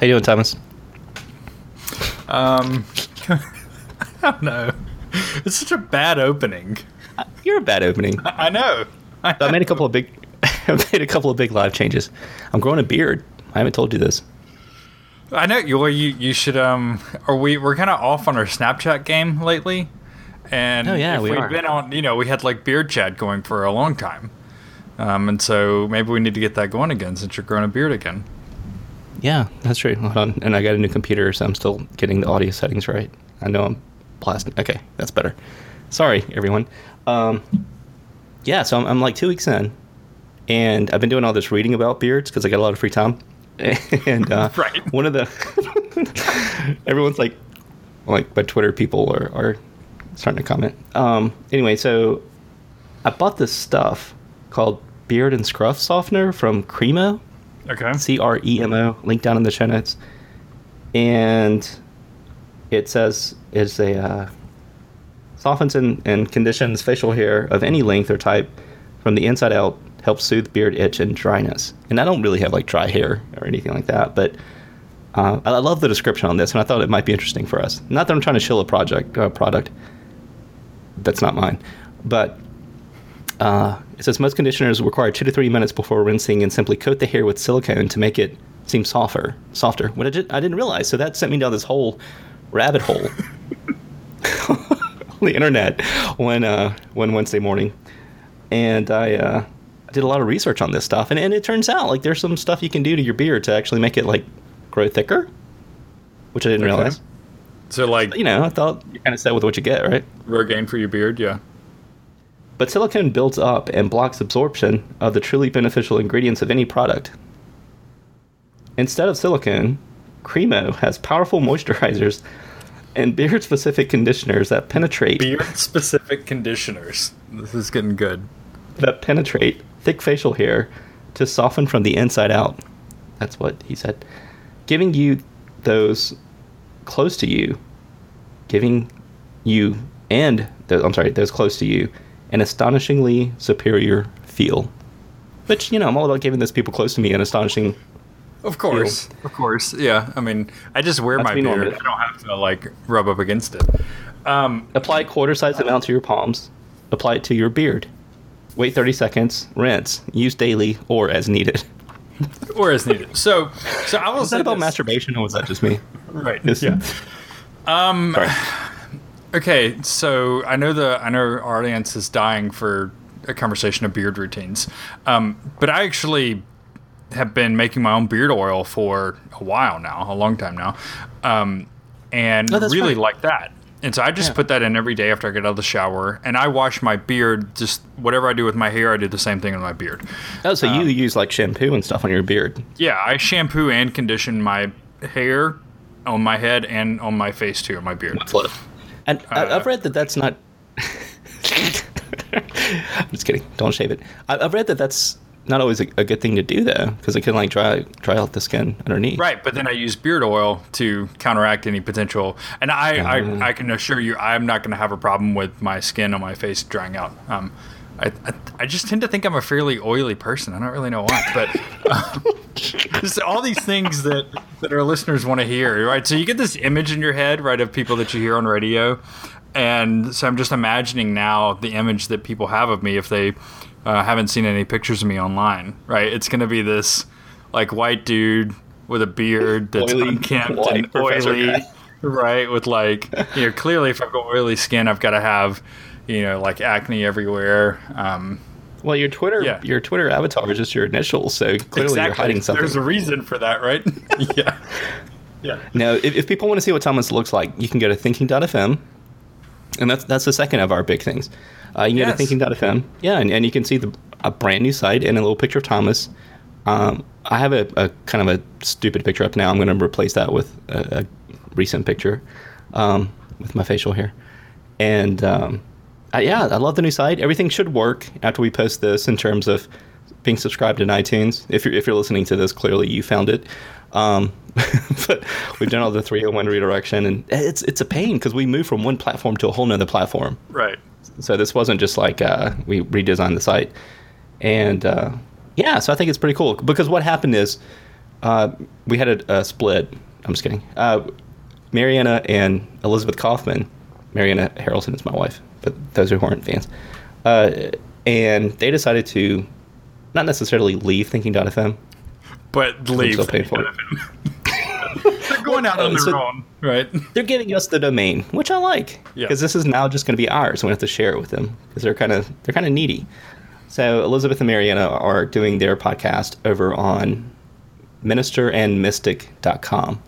How you doing, Thomas? Um, I don't know. It's such a bad opening. You're a bad opening. I know. I, I made a couple of big, I made a couple of big live changes. I'm growing a beard. I haven't told you this. I know you. You you should. Um, are we? We're kind of off on our Snapchat game lately, and Oh, yeah, we we've are. been on. You know, we had like beard chat going for a long time, um, and so maybe we need to get that going again since you're growing a beard again. Yeah, that's true. Hold on. And I got a new computer, so I'm still getting the audio settings right. I know I'm blasting. Okay, that's better. Sorry, everyone. Um, yeah, so I'm, I'm like two weeks in, and I've been doing all this reading about beards because I got a lot of free time. and uh, Right. one of the everyone's like, like my Twitter people are, are starting to comment. Um, anyway, so I bought this stuff called beard and scruff softener from Cremo. Okay. C R E M O. Link down in the show notes. And it says it's a uh, softens and, and conditions facial hair of any length or type from the inside out. Helps soothe beard itch and dryness. And I don't really have like dry hair or anything like that, but uh, I love the description on this, and I thought it might be interesting for us. Not that I'm trying to shill a project uh, product. That's not mine, but uh, it says most conditioners require two to three minutes before rinsing and simply coat the hair with silicone to make it seem softer. Softer. What I, did, I didn't realize. So that sent me down this whole rabbit hole on the internet when uh, one Wednesday morning, and I uh, did a lot of research on this stuff, and, and it turns out like there's some stuff you can do to your beard to actually make it like grow thicker, which I didn't Okay. realize. So like You know, I thought you're kind of set with what you get, right? Rogaine for your beard, yeah. But silicone builds up and blocks absorption of the truly beneficial ingredients of any product. Instead of silicone, Cremo has powerful moisturizers and beard specific conditioners that penetrate Beard specific conditioners. This is getting good. that penetrate thick facial hair to soften from the inside out. That's what he said. Giving you those close to you, giving you and those, I'm sorry, those close to you, an astonishingly superior feel. Which you know, I'm all about giving those people close to me an astonishing. Of course, of course, yeah. I mean, I just wear That's my beard. normally. I don't have to like rub up against it. Um, Apply quarter size amount to your palms. Apply it to your beard. Wait 30 seconds. Rinse. Use daily or as needed. or as needed. So, so I Was say that about this- masturbation or was that just me? Right. Yes. Yeah. Um. Sorry. Okay. So I know the I know our audience is dying for a conversation of beard routines. Um. But I actually have been making my own beard oil for a while now, a long time now, um, and Oh, really right. like that. And so I just Yeah. put that in every day after I get out of the shower, and I wash my beard. Just whatever I do with my hair, I do the same thing with my beard. Oh, so Um, you use like shampoo and stuff on your beard? Yeah, I shampoo and condition my hair on my head and on my face too, on my beard. Left? And Uh, I've read that that's not. I'm just kidding. Don't shave it. I've read that that's not always a, a good thing to do though, because it can like dry dry out the skin underneath. Right, but then I use beard oil to counteract any potential. And I, Mm. I, I can assure you, I'm not going to have a problem with my skin on my face drying out. Um, I, I, I just tend to think I'm a fairly oily person. I don't really know why, but um, just all these things that, that our listeners want to hear, right? So you get this image in your head, right, of people that you hear on radio. And so I'm just imagining now the image that people have of me if they uh, haven't seen any pictures of me online, right? It's going to be this like white dude with a beard that's Oily, unkempt and oily, right? With like, you know, clearly if I've got oily skin, I've got to have, you know, like acne everywhere. Um, Well, your Twitter Yeah. your Twitter avatar is just your initials, so clearly you're hiding something. There's a reason for that, right? yeah. Yeah. No, if, if people want to see what Thomas looks like, you can go to thinking.fm. And that's that's the second of our big things. Uh, you can go to thinking.fm. Yeah, and, and you can see the a brand new site and a little picture of Thomas. Um, I have a, a kind of a stupid picture up now. I'm going to replace that with a, a recent picture um, with my facial hair. And um, I, yeah, I love the new site. Everything should work after we post this in terms of being subscribed in iTunes. If you're if you're listening to this, clearly you found it. Um, but we've done all the 301 redirection, and it's it's a pain because we moved from one platform to a whole nother platform. Right. So this wasn't just like uh, we redesigned the site, and uh, yeah, so I think it's pretty cool because what happened is uh, we had a, a split. I'm just kidding. Uh, Mariana and Elizabeth Kaufman. Mariana Harrelson is my wife, but those are who aren't fans. Uh, and they decided to not necessarily leave Thinking.fm. But leave. still paying for it. They're going out on their So- own, right? They're giving us the domain, which I like, Yeah. because this is now just going to be ours. We have to share it with them because they're kind of they're kind of needy. So Elizabeth and Mariana are doing their podcast over on ministerandmystic.com,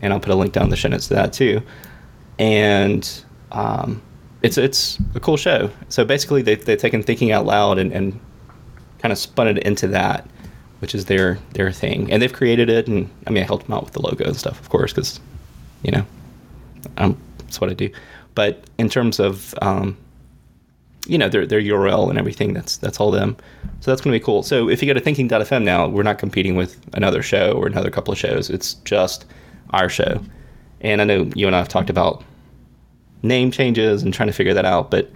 and I'll put a link down in the show notes to that too. And um, it's it's a cool show. So basically, they they've taken thinking out loud and, and kind of spun it into that, which is their their thing. And they've created it, and I mean, I helped them out with the logo and stuff, of course, because you know, um, that's what I do. But in terms of um, you know their their URL and everything, that's that's all them. So that's going to be cool. So if you go to thinking.fm now, we're not competing with another show or another couple of shows. It's just our show. And I know you and I have talked about name changes and trying to figure that out. But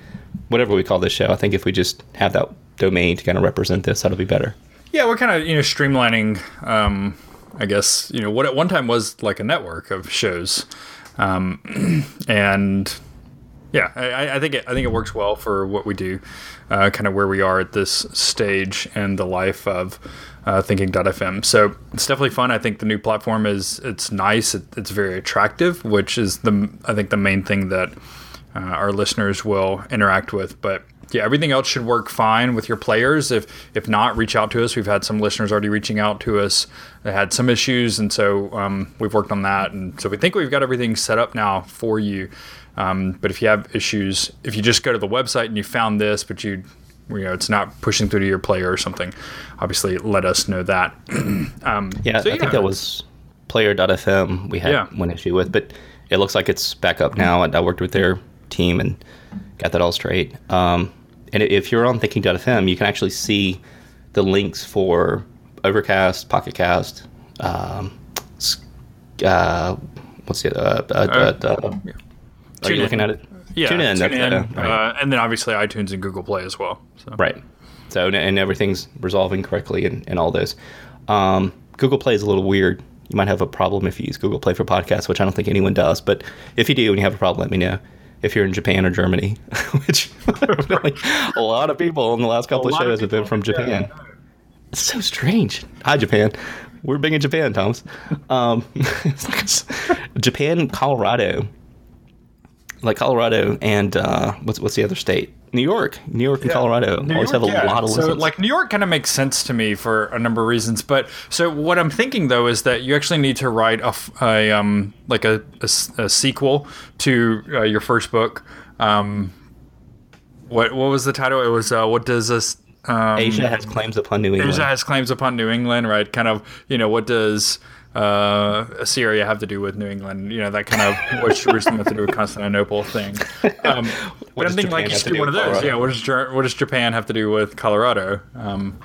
whatever we call this show, I think if we just have that domain to kind of represent this, that'll be better. Yeah, we're kind of you know streamlining. Um, I guess you know what at one time was like a network of shows, um, and yeah, I, I think it, I think it works well for what we do, uh, kind of where we are at this stage in the life of uh, Thinking.fm. So it's definitely fun. I think the new platform is it's nice. It, it's very attractive, which is the I think the main thing that uh, our listeners will interact with. But yeah, everything else should work fine with your players. If if not, reach out to us. We've had some listeners already reaching out to us that had some issues, and so um, we've worked on that. And so we think we've got everything set up now for you. Um, but if you have issues, if you just go to the website and you found this, but you you know it's not pushing through to your player or something, obviously let us know that. um, Yeah, so I think that was player.fm we had Yeah. one issue with, but it looks like it's back up now. And I worked with their team and got that all straight. Um, and if you're on thinking.fm, you can actually see the links for Overcast, Pocket Cast, um, uh, what's the uh, uh, uh, uh, Are you in. looking at it? yeah, Tune in. tune in, uh, right. uh, and then obviously iTunes and Google Play as well. So. Right. So and everything's resolving correctly and, and all those. Um, Google Play is a little weird. You might have a problem if you use Google Play for podcasts, which I don't think anyone does. But if you do and you have a problem, let me know. If you're in Japan or Germany, which really, a lot of people in the last couple of lot of shows have been from Japan. It's so strange. Hi, Japan. We're big in Japan, Thomas. Um, like Japan, Colorado, like Colorado, and uh, what's what's the other state? New York, New York, and Colorado New always York, have a yeah. lot of so listens. like New York kind of makes sense to me for a number of reasons but so what i'm thinking though is that you actually need to write a um like a, a a sequel to uh, your first book um what what was the title it was uh what does this um Asia has claims upon New England. Asia has claims upon New England, right? Kind of, you know, what does uh, Assyria have to do with New England? You know, that kind of what Jerusalem have to do with Constantinople thing. Um, but does I'm thinking like Japan you should do do one of those. Colorado? Yeah, what does what does Japan have to do with Colorado? Um,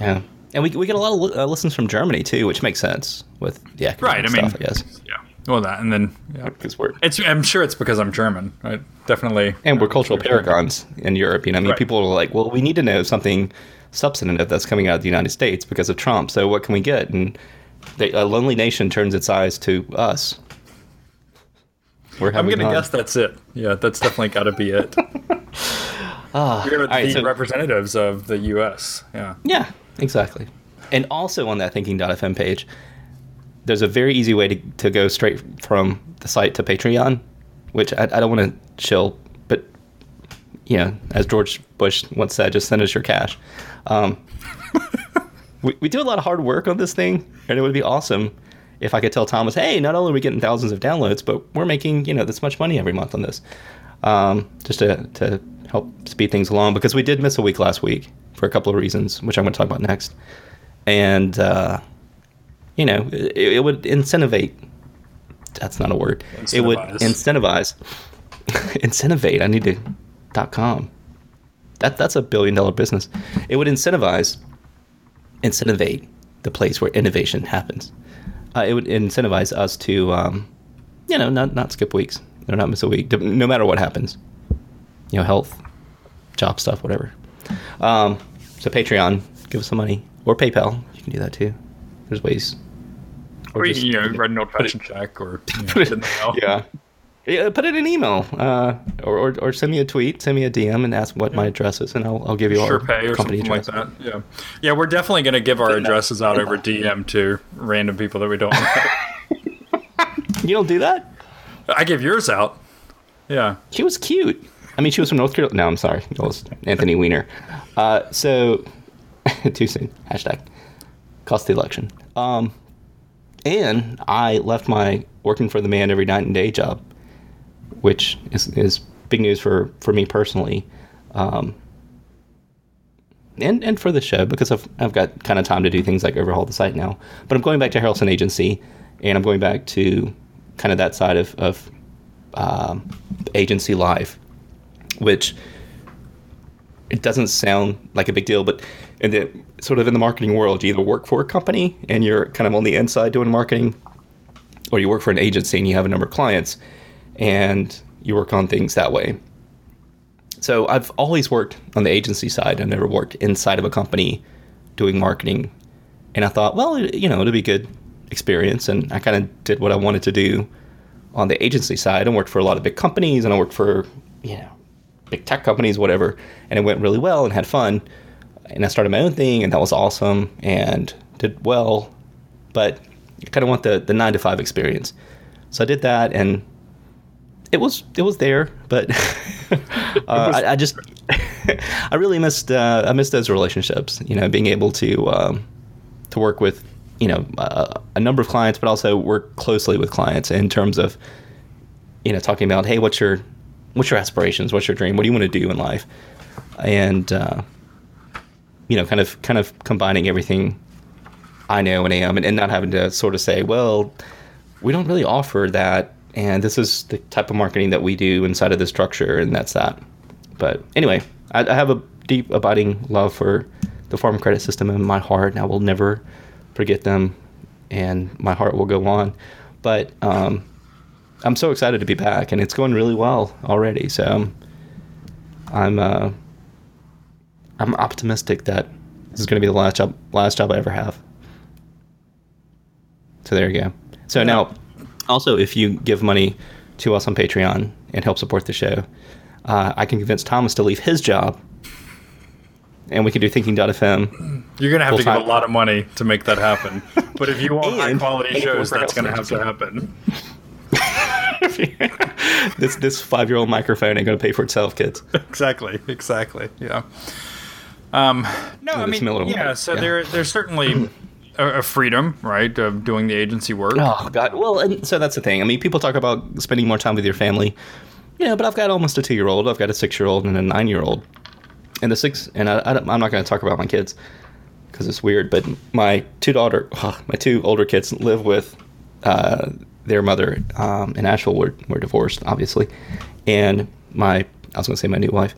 yeah, and we, we get a lot of li- uh, listens from Germany too, which makes sense with the academic right. I mean, stuff, I guess. yeah. Well, that and then yeah. Because we're it's. I'm sure it's because I'm German. Right? Definitely. and we're cultural paragons in Europe. You know, I mean, Right. people are like, well, we need to know something substantive that's coming out of the United States because of Trump. So what can we get? And they, a lonely nation turns its eyes to us. We're I'm gonna guess that's it. Yeah, that's definitely got to be it. Ah, You're all right, the so- representatives of the U.S. Yeah. Yeah, exactly. And also on that thinking.fm page, there's a very easy way to, to go straight from the site to Patreon, which I, I don't want to chill, but, you know, as George Bush once said, just send us your cash. Um, we, we do a lot of hard work on this thing, and it would be awesome if I could tell Thomas, hey, not only are we getting thousands of downloads, but we're making, you know, this much money every month on this. Um, just to, to help speed things along, because we did miss a week last week for a couple of reasons, which I'm going to talk about next. And, uh, you know, it, it would incentivate. That's not a word. It would incentivize. incentivate. I need to. dot com. That that's a billion dollar business. It would incentivize. Incentivate the place where innovation happens. Uh, it would incentivize us to, um, you know, not not skip weeks or not miss a week, no matter what happens. You know, health, job stuff, whatever. Um, so Patreon, give us some money, or PayPal. You can do that too. there's ways. Or, you, just- you know, write an old fashioned check or you know, Put it- send the mail. yeah. Yeah, put it in an email, uh, or, or or send me a tweet, send me a DM, and ask what my address is, and I'll, I'll give you our Sure pay or company something like address. that. Yeah, yeah, we're definitely going to give our addresses out over DM to random people that we don't. know. You don't do that? I give yours out. Yeah, She was cute. I mean, she was from North Carolina. No, I'm sorry. It was Anthony Weiner. Uh, so, too soon. Hashtag. Cost the election. Um, and I left my working for the man every night and day job, which is, is big news for, for me personally. Um, and, and for the show because I've, I've got kind of time to do things like overhaul the site now. But I'm going back to Harrelson Agency and I'm going back to kind of that side of, of um, agency life, which it doesn't sound like a big deal, but in the sort of in the marketing world, you either work for a company and you're kind of on the inside doing marketing, or you work for an agency and you have a number of clients and you work on things that way. So I've always worked on the agency side. I've never worked inside of a company doing marketing. And I thought, well, you know, it'll be a good experience. And I kind of did what I wanted to do on the agency side and worked for a lot of big companies and I worked for, you know, big tech companies, whatever. And it went really well and had fun. And I started my own thing and that was awesome and did well. But I kind of want the, the nine to five experience. So I did that and it was it was there, but uh, I, I just I really missed uh, I missed those relationships. You know, being able to um, to work with you know uh, a number of clients, but also work closely with clients in terms of you know talking about hey, what's your what's your aspirations, what's your dream, what do you want to do in life, and uh, you know, kind of kind of combining everything I know and am, and, and not having to sort of say, well, we don't really offer that, and this is the type of marketing that we do inside of the structure, and that's that. But anyway, I, I have a deep, abiding love for the farm credit system in my heart, and I will never forget them, and my heart will go on. But um, I'm so excited to be back, and it's going really well already. So um, I'm uh, I'm optimistic that this is going to be the last job last job I ever have. So there you go. So now, also, if you give money to us on Patreon and help support the show, uh, I can convince Thomas to leave his job, and we can do Thinking.fm. you're going to have to give a lot of money to make that happen. but if you want high quality shows, that's going to have to happen. this this five year old microphone ain't going to pay for itself, kids. exactly, exactly. Yeah. Um, no, I this mean, Miller yeah. Lite, So yeah. there, there's certainly a, freedom, right, of doing the agency work. Oh God! Well, and so that's the thing. I mean, people talk about spending more time with your family. Yeah, but I've got almost a two year old. I've got a six year old and a nine year old. And the six, and I, I I'm not going to talk about my kids because it's weird. But my two daughter, my two older kids live with uh, their mother um, in Asheville. We're, we're divorced, obviously, and my I was going to say my new wife.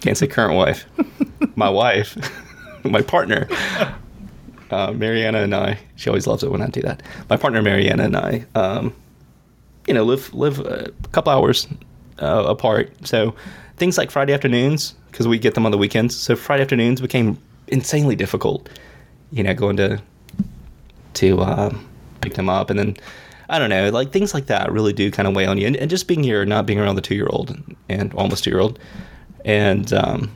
Can't say current wife. my wife, my partner, uh, Mariana and I. She always loves it when I do that. My partner Mariana and I, um, you know, live live a couple hours uh, apart. So things like Friday afternoons, because we get them on the weekends. So Friday afternoons became insanely difficult. You know, going to to um, pick them up, and then I don't know, like things like that really do kind of weigh on you. And, and just being here, not being around the two year old and almost two year old, and um,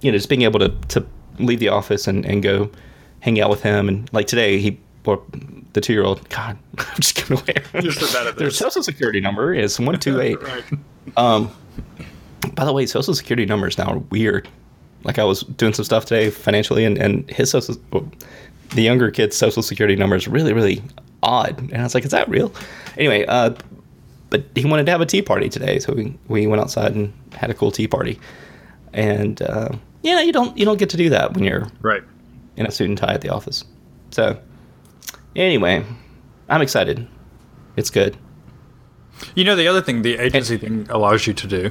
you know, just being able to to leave the office and, and go hang out with him. And like today, he or the two year old. God, I'm just giving away. You're so bad at Their social security number is one two eight. Um, by the way, social security numbers now are weird. Like I was doing some stuff today financially, and, and his social, well, the younger kid's social security number is really, really odd. And I was like, is that real? Anyway, uh, but he wanted to have a tea party today, so we, we went outside and had a cool tea party. And uh, yeah, you don't you don't get to do that when you're Right. In a suit and tie at the office. So anyway, I'm excited. It's good. You know, the other thing the agency thing allows you to do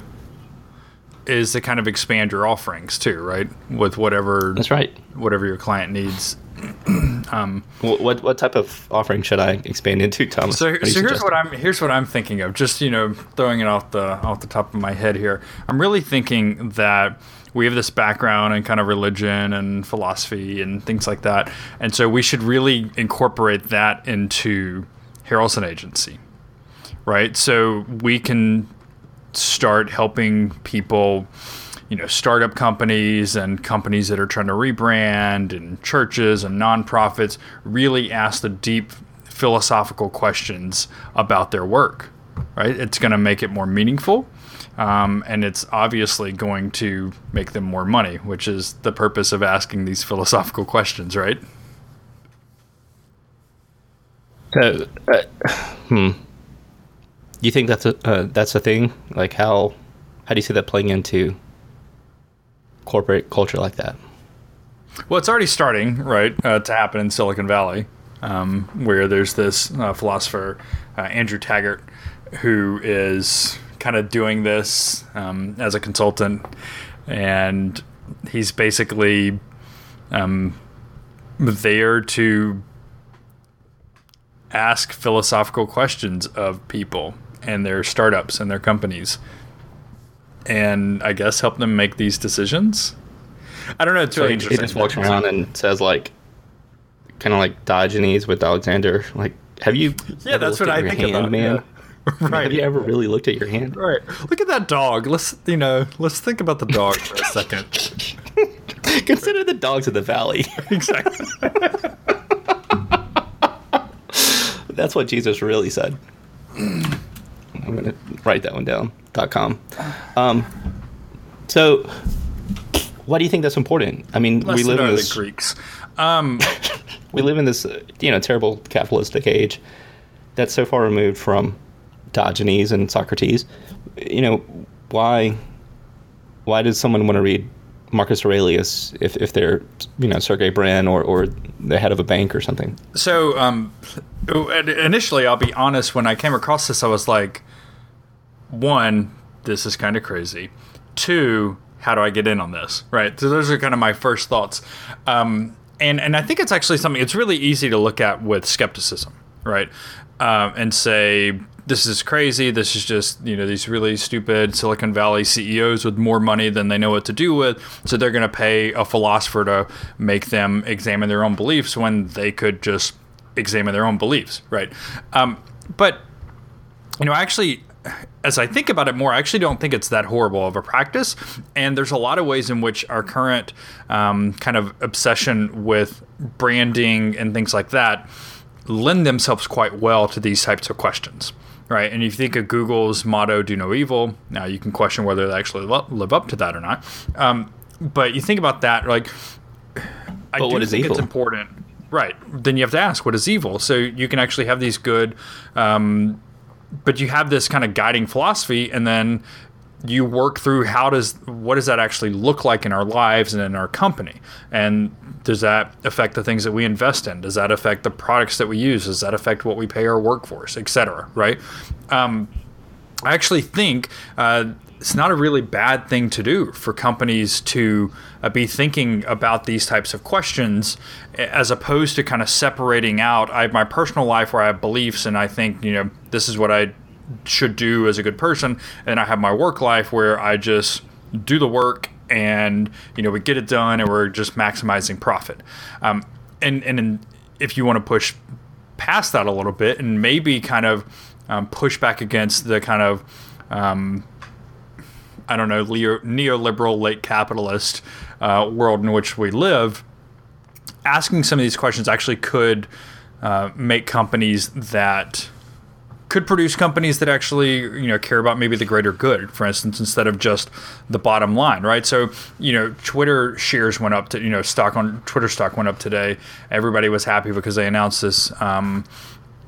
is to kind of expand your offerings too, right? With whatever That's right. whatever your client needs. Um, Wh- What what type of offering should I expand into, Thomas? so, What do you so here's what I'm here's what I'm thinking of. Just you know, throwing it off the off the top of my head here. I'm really thinking that we have this background in kind of religion and philosophy and things like that, and so we should really incorporate that into Harrelson Agency, right? So we can start helping people you know startup companies and companies that are trying to rebrand and churches and nonprofits really ask the deep philosophical questions about their work right it's going to make it more meaningful um, and it's obviously going to make them more money which is the purpose of asking these philosophical questions right So, uh, hmm. You think that's a uh, that's a thing? Like how how do you see that playing into corporate culture like that? Well, it's already starting, right, uh, to happen in Silicon Valley, um, where there's this uh, philosopher, uh, Andrew Taggart, who is kind of doing this um, as a consultant, and he's basically um, there to ask philosophical questions of people and their startups and their companies, and I guess help them make these decisions. I don't know. It's So really he, he just walks around and says like, kind of like Diogenes with Alexander. Like, have you? Yeah, that's what I think hand, about, man. Right. Have you ever really looked at your hand? Right. Look at that dog. Let's you know. Let's think about the dog for a second. Consider the dogs of the valley. exactly. That's what Jesus really said. I'm gonna write that one down. Dot com. Um, so, why do you think that's important? I mean, Less we live in this the Greeks. Um, we live in this you know terrible capitalistic age that's so far removed from Diogenes and Socrates. You know why? Why does someone want to read Marcus Aurelius if, if they're you know Sergey Brin or, or the head of a bank or something? so um, initially, I'll be honest. When I came across this, I was like, one, this is kind of crazy. Two, how do I get in on this? Right. So those are kind of my first thoughts. Um, and and I think it's actually something. It's really easy to look at with skepticism, right? Um, and say this is crazy. This is just you know these really stupid Silicon Valley CEOs with more money than they know what to do with, so they're going to pay a philosopher to make them examine their own beliefs when they could just examine their own beliefs, right? Um, but you know, actually, as I think about it more, I actually don't think it's that horrible of a practice. And there's a lot of ways in which our current um, kind of obsession with branding and things like that lend themselves quite well to these types of questions. Right, and if you think of Google's motto "Do no evil," now you can question whether they actually live up to that or not. Um, but you think about that, like, I But do what is think it's important, right? Then you have to ask, what is evil? So you can actually have these good um, but you have this kind of guiding philosophy and then you work through how does what does that actually look like in our lives and in our company? And does that affect the things that we invest in? Does that affect the products that we use? Does that affect what we pay our workforce et cetera right? Um, i actually think uh, it's not a really bad thing to do for companies to uh, be thinking about these types of questions as opposed to kind of separating out. I have my personal life where I have beliefs and I think you know this is what I should do as a good person and I have my work life where I just do the work and you know we get it done and we're just maximizing profit. Um, and and if you want to push past that a little bit and maybe kind of um, push back against the kind of um, I don't know, leo- neoliberal, late capitalist uh, world in which we live, asking some of these questions actually could uh, make companies that could produce companies that actually you know care about maybe the greater good for instance instead of just the bottom line right? So you know twitter shares went up to you know stock on twitter stock went up today. Everybody was happy because they announced this um,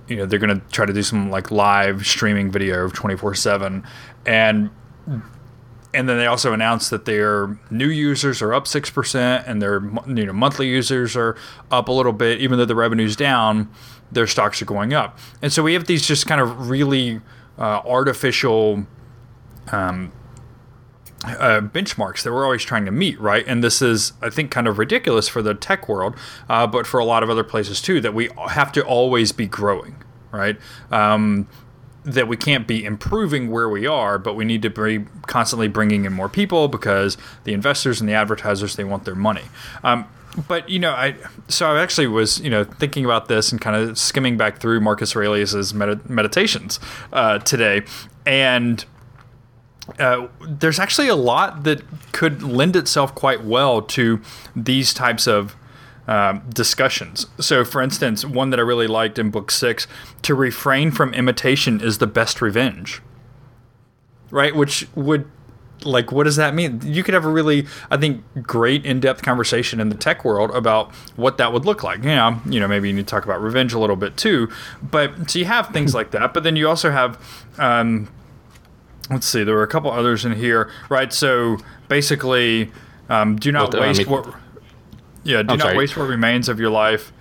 you know they're going to try to do some like live streaming video of 24 7 and and then they also announced that their new users are up 6% and their you know monthly users are up a little bit even though the revenue's down their stocks are going up and so we have these just kind of really uh, artificial um, uh, benchmarks that we're always trying to meet, right? And this is, I think, kind of ridiculous for the tech world, uh, but for a lot of other places too, that we have to always be growing, right? Um, that we can't be improving where we are, but we need to be constantly bringing in more people because the investors and the advertisers they want their money. Um, but you know, I so I actually was you know thinking about this and kind of skimming back through Marcus Aurelius's med- meditations uh, today, and uh, there's actually a lot that could lend itself quite well to these types of um, discussions. So, for instance, one that I really liked in book six to refrain from imitation is the best revenge. Right? Which would, like, what does that mean? You could have a really, I think, great in depth conversation in the tech world about what that would look like. yeah you know, maybe you need to talk about revenge a little bit too. But so you have things like that. But then you also have, um, let's see, there were a couple others in here, right? So basically, um, do not Well, I waste mean- what. Yeah, do I'm not sorry. waste what remains of your life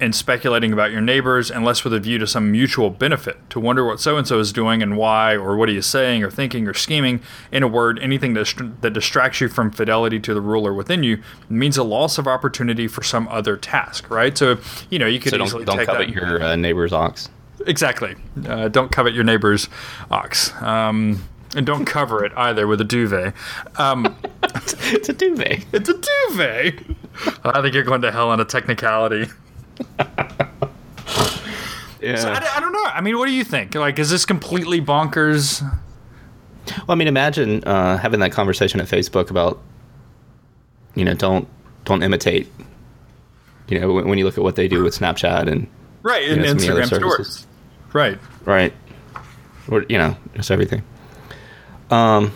in speculating about your neighbors, unless with a view to some mutual benefit. To wonder what so and so is doing and why, or what he is saying, or thinking, or scheming. In a word, anything that, that distracts you from fidelity to the ruler within you means a loss of opportunity for some other task. Right? So, you know, you could So easily don't, don't take covet that. your uh, neighbor's ox. Exactly. Uh, don't covet your neighbor's ox. Um, and don't cover it either with a duvet. Um, it's a duvet. it's a duvet. I think you're going to hell on a technicality. Yeah. So I, I don't know. I mean, what do you think? Like, is this completely bonkers? Well, I mean, imagine uh, having that conversation at Facebook about, you know, don't don't imitate. You know, when, when you look at what they do with Snapchat and Right, know, of the other Instagram stories. Right. right, or you know, just everything. Um.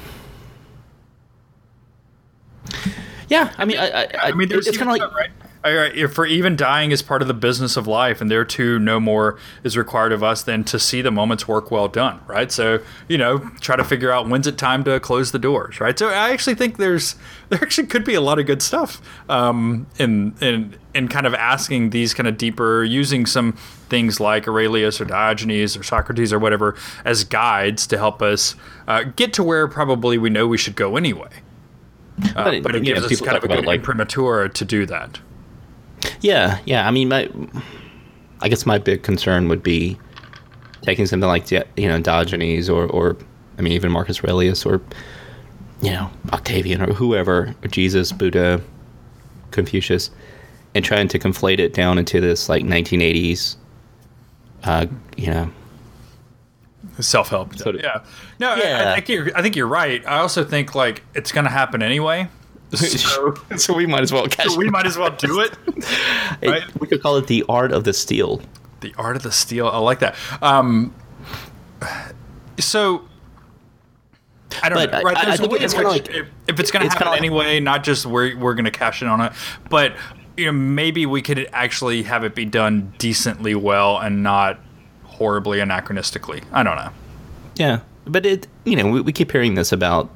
Yeah, I mean, I, I, I, mean, there's it's kind of like right. I- I- if for even dying is part of the business of life, and there too no more is required of us than to see the moment's work well done, right? So you know, try to figure out when's it time to close the doors, right? So I actually think there's there actually could be a lot of good stuff um, in in in kind of asking these kind of deeper, using some things like Aurelius or Diogenes or Socrates or whatever as guides to help us uh, get to where probably we know we should go anyway. Uh, But it- but it you know, gives us people kind of a good like- imprimatur to do that. Yeah, yeah. I mean, my, I guess my big concern would be taking something like you know Diogenes or, or I mean even Marcus Aurelius or you know Octavian or whoever, or Jesus, Buddha, Confucius, and trying to conflate it down into this like 1980s, uh, you know, self help. Sort of- yeah. No, I- Yeah. I, think you're. I think you're right. I also think like it's going to happen anyway. So, so we might as well catch. so we might as well do it. it. right. We could call it the art of the steal. The art of the steal. I like that. Um, so. I don't But know. Right, I- I think it's kinda like- if, if it's going to happen kinda like- anyway, not just we're we're going to cash in on it, but you know maybe we could actually have it be done decently well and not horribly anachronistically. I don't know. Yeah, but it you know we, we keep hearing this about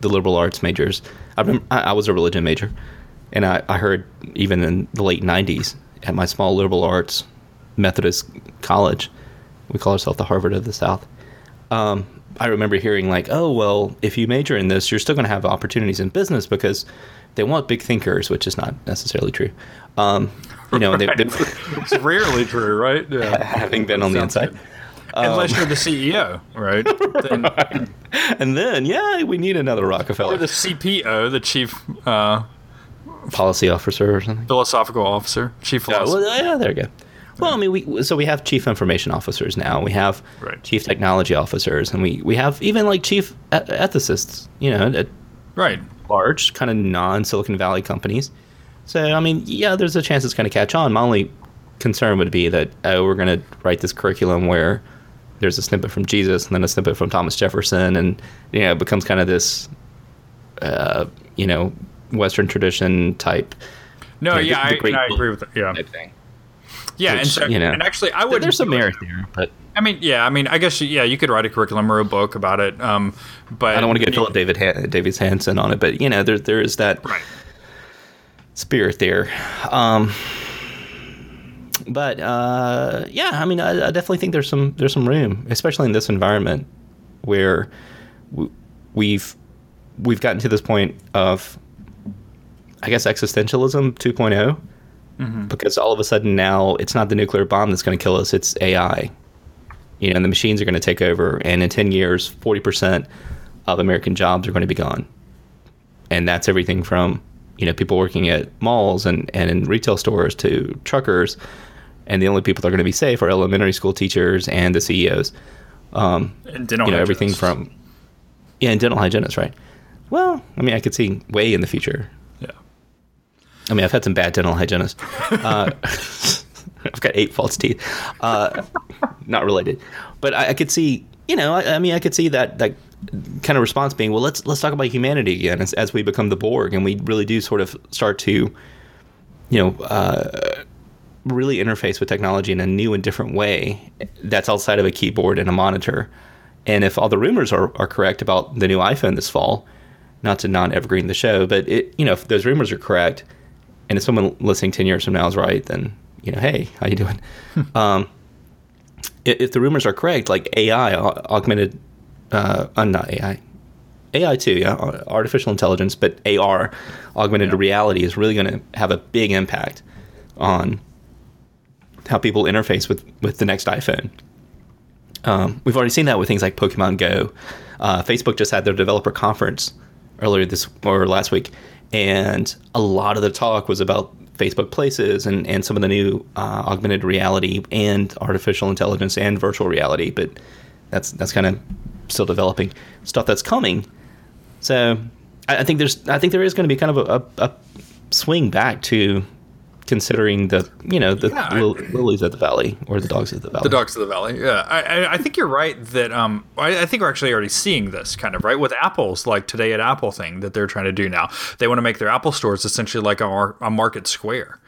the liberal arts majors. I remember I, I was a religion major, and I, I heard even in the late '90s at my small liberal arts Methodist college, we call ourselves the Harvard of the South. Um, I remember hearing like, oh well, if you major in this, you're still going to have opportunities in business because they want big thinkers, which is not necessarily true. Um, you know, they, they, It's rarely true, right? Yeah. having been on the inside. good. Unless you're the CEO, right? Then, And then, yeah, we need another Rockefeller. or the CPO, the chief uh, policy officer or something. philosophical officer, chief Yeah, philosopher. well, yeah, there you go. Well, I mean, we so we have chief information officers now. We have Right. chief technology officers, and we we have even like chief ethicists. You know, at right. large kind of non Silicon Valley companies. So I mean, yeah, there's a chance it's going to catch on. My only concern would be that oh, we're going to write this curriculum where there's a snippet from Jesus and then a snippet from Thomas Jefferson, and you know, it becomes kind of this, uh, you know, Western tradition type. No, Yeah, yeah, the- the I, I agree with that. Yeah, thing. yeah, and so, you know, and actually, I would. There's some merit there, but I mean, yeah, I mean, I guess yeah, you could write a curriculum or a book about it. Um, but I don't want to get Philip David ha- Davies Hansen on it, but you know, there there is that Right. spirit there. Um, but uh, yeah, I mean, I, I definitely think there's some there's some room, especially in this environment where w- we've we've gotten to this point of, I guess, existentialism 2.0, Mm-hmm. because all of a sudden now it's not the nuclear bomb that's going to kill us; it's AI. You know, and the machines are going to take over, and in 10 years, 40% of American jobs are going to be gone, and that's everything from you know people working at malls and and in retail stores to truckers, and the only people that are going to be safe are elementary school teachers and the CEOs. Um, And dental you know everything from yeah and dental hygienists right? Well i mean i could see way in the future. Yeah. i mean i've had some bad dental hygienists. Uh, i've got eight false teeth. Uh, not related. But I, I could see you know I, I mean i could see that that kind of response being well let's let's talk about humanity again as, as we become the borg and we really do sort of start to you know uh, really interface with technology in a new and different way that's outside of a keyboard and a monitor. And if all the rumors are, are correct about the new iPhone this fall, not to non evergreen the show, but it you know if those rumors are correct, and if someone listening ten years from now is right, then you know hey how you doing? um, if, if the rumors are correct, like AI augmented, uh, uh, not AI, AI too, yeah, artificial intelligence, but AR, augmented reality, is really going to have a big impact on how people interface with with the next iPhone. Um, we've already seen that with things like Pokemon Go. Uh, Facebook just had their developer conference earlier this or last week, and a lot of the talk was about Facebook Places and, and some of the new uh, augmented reality and artificial intelligence and virtual reality. But that's that's kind of still developing stuff that's coming. So I, I think there's I think there is going to be kind of a, a, a swing back to considering the you know the Yeah, I- lilies of the valley or the dogs of the valley. The dogs of the valley. Yeah, I, I, I think you're right that um, I, I think we're actually already seeing this kind of right with Apple's like today at Apple thing that they're trying to do now. They want to make their Apple stores essentially like a, mar- a market square.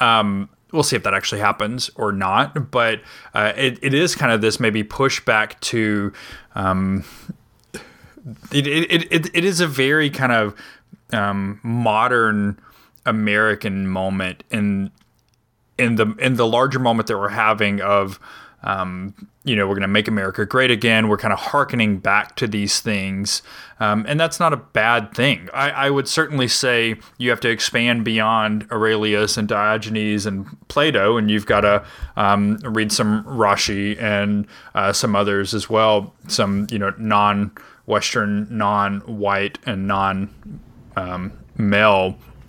Um, we'll see if that actually happens or not, but uh, it, it is kind of this maybe pushback to. Um, it, it, it, it is a very kind of um, modern American moment in in the in the larger moment that we're having of um, you know we're going to make America great again. We're kind of hearkening back to these things, um, and that's not a bad thing. I, I would certainly say you have to expand beyond Aurelius and Diogenes and Plato, and you've got to um, read some Rashi and uh, some others as well. Some you know non-Western, non-white, and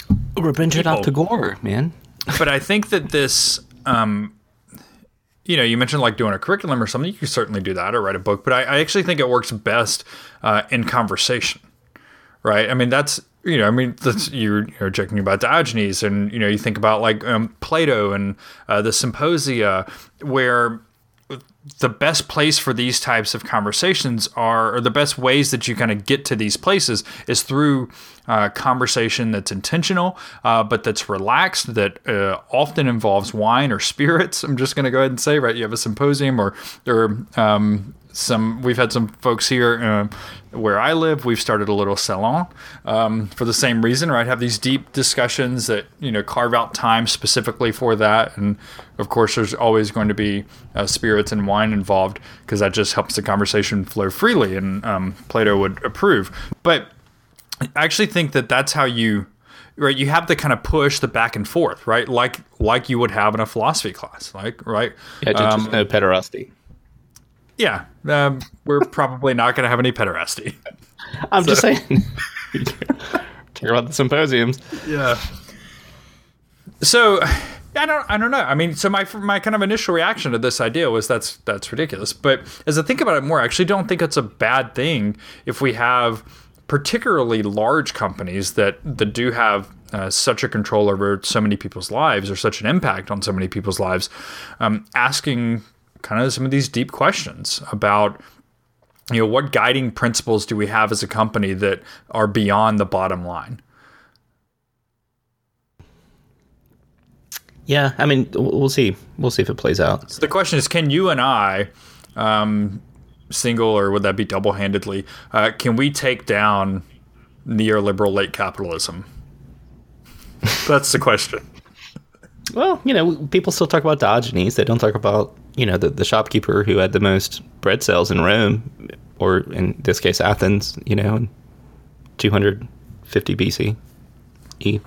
non-male Rabindranath people. Tagore, man. but I think that this, um, you know, you mentioned like doing a curriculum or something. You can certainly do that or write a book, but I, I actually think it works best uh, in conversation, right? I mean, that's you know, I mean, that's you're you're joking about Diogenes, and you know, you think about like um, Plato and uh, the Symposia, where the best place for these types of conversations are, or the best ways that you kind of get to these places is through uh, conversation that's intentional, uh, but that's relaxed, that uh, often involves wine or spirits. I'm just going to go ahead and say, right? You have a symposium or, or, um, some we've had some folks here uh, where I live. We've started a little salon um, for the same reason, right? Have these deep discussions that you know carve out time specifically for that, and of course, there's always going to be uh, spirits and wine involved because that just helps the conversation flow freely, and um, Plato would approve. But I actually think that that's how you right you have to kind of push the back and forth right like like you would have in a philosophy class like right Yeah, just, Um, no pederasty. yeah, um, we're probably not going to have any pederasty. I'm just saying. Talk about the symposiums. Yeah. So, I don't, I don't know. I mean, so my my kind of initial reaction to this idea was that's that's ridiculous. But as I think about it more, I actually don't think it's a bad thing if we have particularly large companies that that do have uh, such a control over so many people's lives or such an impact on so many people's lives, um, asking kind of some of these deep questions about you know what guiding principles do we have as a company that are beyond the bottom line Yeah, I mean, we'll see. We'll see if it plays out. So the question is, can you and I, um, single or would that be double-handedly, uh, can we take down neoliberal late capitalism? That's the question. Well, you know, people still talk about Diogenes. They don't talk about, you know, the, the shopkeeper who had the most bread sales in Rome, or in this case, Athens, you know, and 250 BC. E.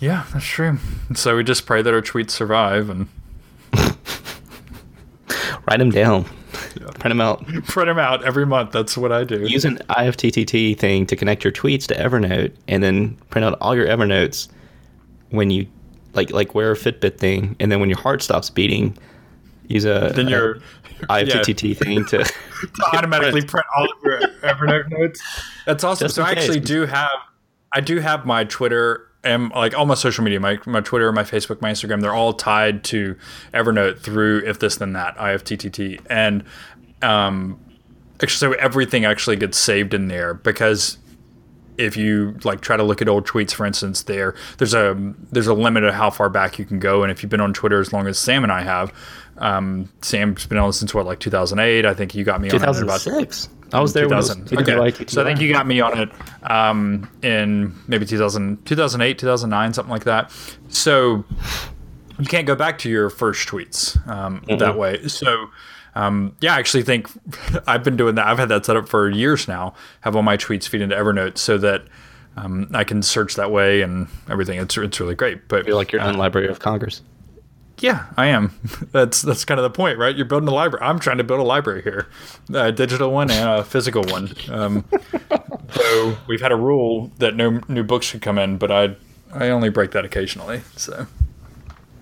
Yeah, that's true. So we just pray that our tweets survive and Write them down. Print them out. print them out every month. That's what I do. Use an IFTTT thing to connect your tweets to Evernote, and then print out all your Evernotes when you like like wear a Fitbit thing, and then when your heart stops beating, use a then your IFTTT thing to to automatically print all of your Evernote notes. That's awesome. Just so I actually do have, I do have my Twitter and like all my social media, my my Twitter, my Facebook, my Instagram. They're all tied to Evernote through if this then that IFTTT and um, so everything actually gets saved in there because if you like try to look at old tweets for instance there there's a there's a limit of how far back you can go and if you've been on twitter as long as sam and i have um, sam's been on since what like 2008 i think you got me on about 2006. I was there when it was 2000 okay. so i think you got me on it um, in maybe 2000 2008 2009 something like that so you can't go back to your first tweets um, that way. So, um, yeah, I actually think I've been doing that. I've had that set up for years now. Have all my tweets feed into Evernote so that um, I can search that way and everything. It's it's really great. But I feel like you're in Library of Congress. Yeah, I am. That's that's kind of the point, right? You're building a library. I'm trying to build a library here, a digital one and a physical one. Um, so we've had a rule that no new books should come in, but I I only break that occasionally. So.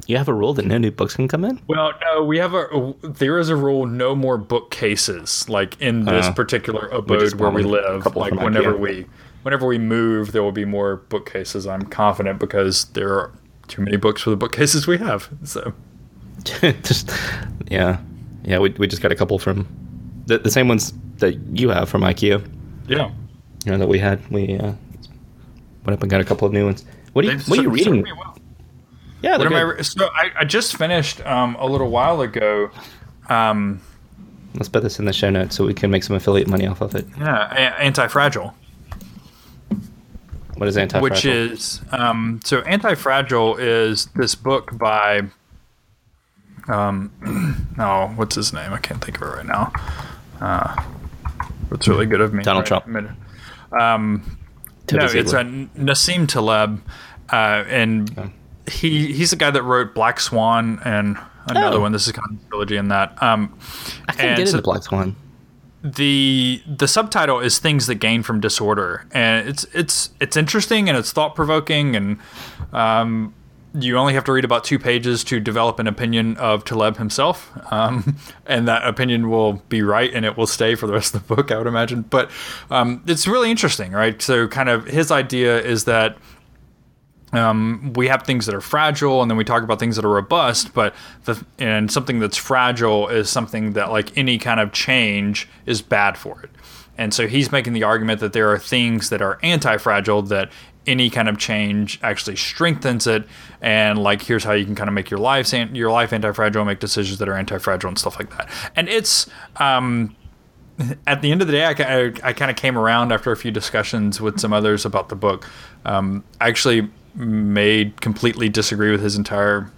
You have a rule that no new books can come in. Well, no, we have a there is a rule: no more bookcases, like in this Uh, particular abode where we live. Like whenever we whenever we move, there will be more bookcases. I'm confident because there are too many books for the bookcases we have. So just yeah, yeah. We we just got a couple from the the same ones that you have from IKEA. yeah, You know that we had. We uh, went up and got a couple of new ones. What are you They've What are you reading? served me well. Yeah, What am I? good. re- So I, I just finished um, a little while ago. Um, Let's put this in the show notes so we can make some affiliate money off of it. yeah, a- anti-fragile. What is anti? which is um, so anti-fragile is this book by um oh what's his name i can't think of it right now uh it's really good of me Donald right? Trump. Um no it's a nassim taleb uh and he he's the guy that wrote black swan and another Oh. one this is kind of a trilogy in that um I and get so- into Black Swan. The the subtitle is things that gain from disorder and it's it's it's interesting and it's thought provoking and um, you only have to read about two pages to develop an opinion of Taleb himself, um, and that opinion will be right and it will stay for the rest of the book, I would imagine. But um, it's really interesting, right? So, kind of his idea is that um, we have things that are fragile and then we talk about things that are robust but the and something that's fragile is something that like any kind of change is bad for it. And so he's making the argument that there are things that are anti-fragile that any kind of change actually strengthens it. And like here's how you can kind of make your life your life anti-fragile make decisions that are anti-fragile and stuff like that. And it's um at the end of the day, I, I, I kind of came around after a few discussions with some others about the book. Um, actually made completely disagree with his entire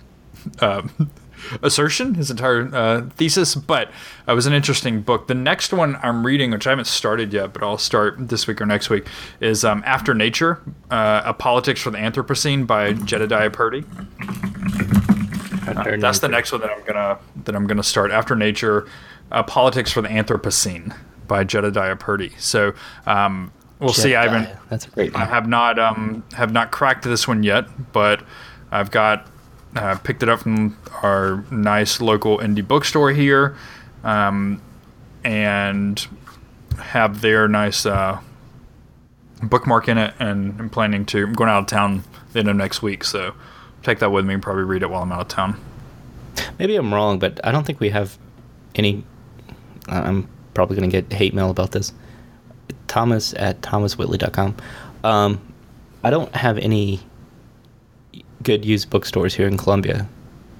uh, assertion, his entire uh, thesis, but it was an interesting book. The next one I'm reading, which I haven't started yet, but I'll start this week or next week, is um, After Nature, uh, A Politics for the Anthropocene by Jedediah Purdy. Uh, that's the next one that I'm gonna that I'm gonna start after nature, uh, politics for the Anthropocene by Jedediah Purdy. So um, we'll see. I haven't That's a great I have not um, have not cracked this one yet, but I've got uh, picked it up from our nice local indie bookstore here, um, and have their nice uh, bookmark in it. And I'm planning to. I'm going out of town the end of next week, so take that with me and probably read it while I'm out of town. Maybe I'm wrong, but I don't think we have any. I'm probably going to get hate mail about this. Thomas at thomaswhitley.com. Um, I don't have any good used bookstores here in Columbia.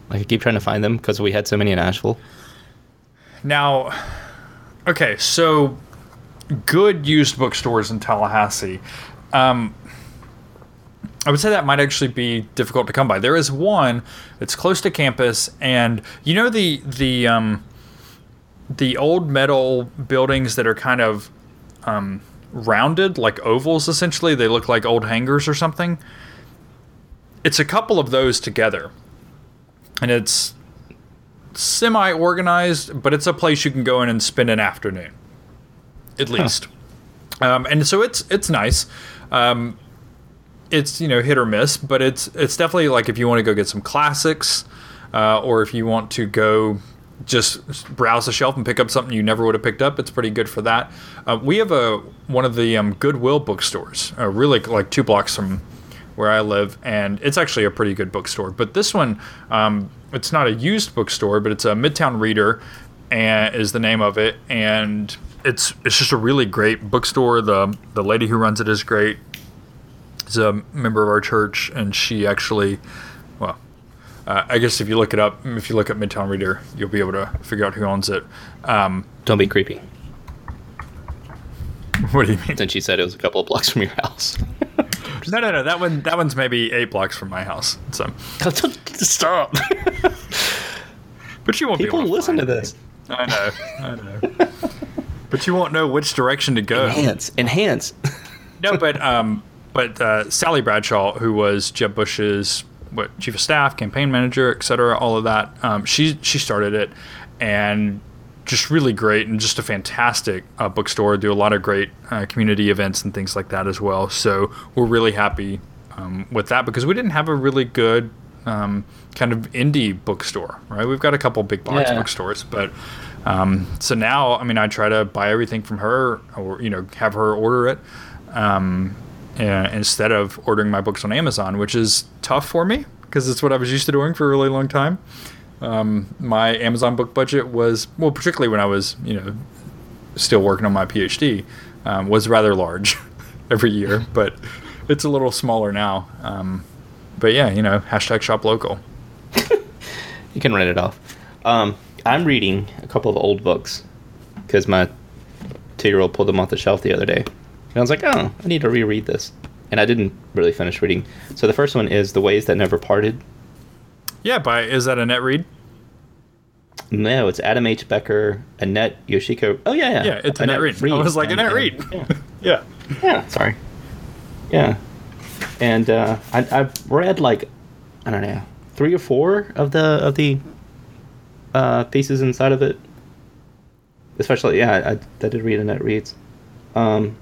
Like I keep trying to find them because we had so many in Asheville. Now, okay, so good used bookstores in Tallahassee. Um, I would say that might actually be difficult to come by. There is one that's close to campus, and you know the the um, the old metal buildings that are kind of um, rounded, like ovals essentially. They look like old hangars or something. It's a couple of those together. And it's semi organized, but it's a place you can go in and spend an afternoon. At least. Um, and so it's it's nice. Um, it's you know hit or miss, but it's it's definitely like if you want to go get some classics, uh, or if you want to go just browse the shelf and pick up something you never would have picked up, it's pretty good for that. Uh, we have a one of the um, Goodwill bookstores, uh, really like two blocks from where I live, and it's actually a pretty good bookstore. But this one, um, it's not a used bookstore, but it's a Midtown Reader, and is the name of it, and it's it's just a really great bookstore. The the lady who runs it is great. Is a member of our church, and she actually, uh, I guess if you look it up, if you look at Midtown Reader, you'll be able to figure out who owns it. Um, Don't be creepy. what do you mean? Since she said it was a couple of blocks from your house. No, no, no. That one, that one's maybe eight blocks from my house. So, Stop. but you won't be People listen to this. it. I know, I know. but you won't know which direction to go. Enhance. Enhance. no, but um, but uh, Sally Bradshaw, who was Jeb Bush's what chief of staff, campaign manager, et cetera, all of that, um, she she started it, and just really great and just a fantastic uh, bookstore. Do a lot of great uh, community events and things like that as well. So we're really happy um, with that because we didn't have a really good um, kind of indie bookstore, right? We've got a couple big box Yeah. bookstores, but um, so now, I mean, I try to buy everything from her, or you know, have her order it um, uh, instead of ordering my books on Amazon, which is tough for me because it's what I was used to doing for a really long time. Um, my Amazon book budget was well, particularly when I was you know still working on my PhD, um, was rather large every year, but it's a little smaller now. Um, but yeah, you know, hashtag shop local. You can rent it off. Um, I'm reading a couple of old books because my two-year-old pulled them off the shelf the other day, and I was like, "Oh, I need to reread this," and I didn't really finish reading. So the first one is "The Ways That Never Parted." Yeah, by is that a net read? No, it's Adam H. Becker, Annette Yoshiko. Oh yeah, yeah, Yeah, it's a net read. I was like, a and- net and- read. Yeah. Yeah. Yeah, sorry. Yeah, and uh, I, I've read like I don't know three or four of the of the uh, pieces inside of it. Especially, yeah, I, I did read Annette Reed's, um,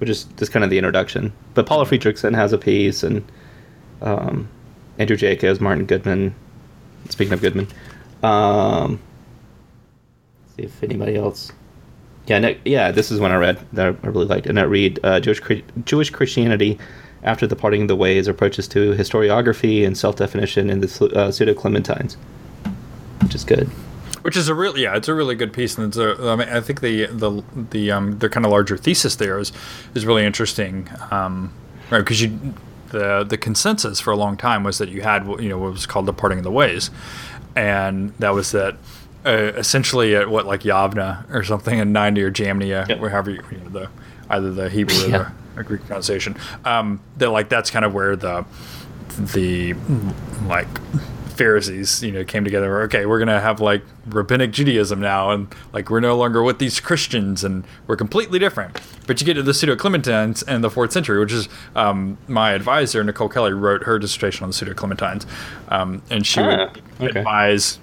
which is just kind of the introduction. But Paula Fredriksen has a piece, and um, Andrew Jacobs, Martin Goodman. Speaking of Goodman, um, see if anybody else. Yeah, yeah. This is one I read that I really liked, and I read uh, Jewish Jewish Christianity after the parting of the ways: approaches to historiography and self-definition in the uh, pseudo Clementines, which is good. Which is a really yeah, it's a really good piece, and it's a, I, mean, I think the the the um their kind of larger thesis there is is really interesting, um, right? Because you the the consensus for a long time was that you had you know what was called the parting of the ways, and that was that uh, essentially at what like Yavna or something in ninety or Jamnia, Yep. wherever you, you know the either the Hebrew or Yeah. the, the Greek pronunciation, um, that like that's kind of where the the like Pharisees, you know, came together. Okay, we're gonna have like rabbinic Judaism now, and like we're no longer with these Christians, and we're completely different. But you get to the pseudo Clementines in the fourth century, which is um, my advisor Nicole Kelley wrote her dissertation on the pseudo Clementines, um, and she Ah, would okay. advise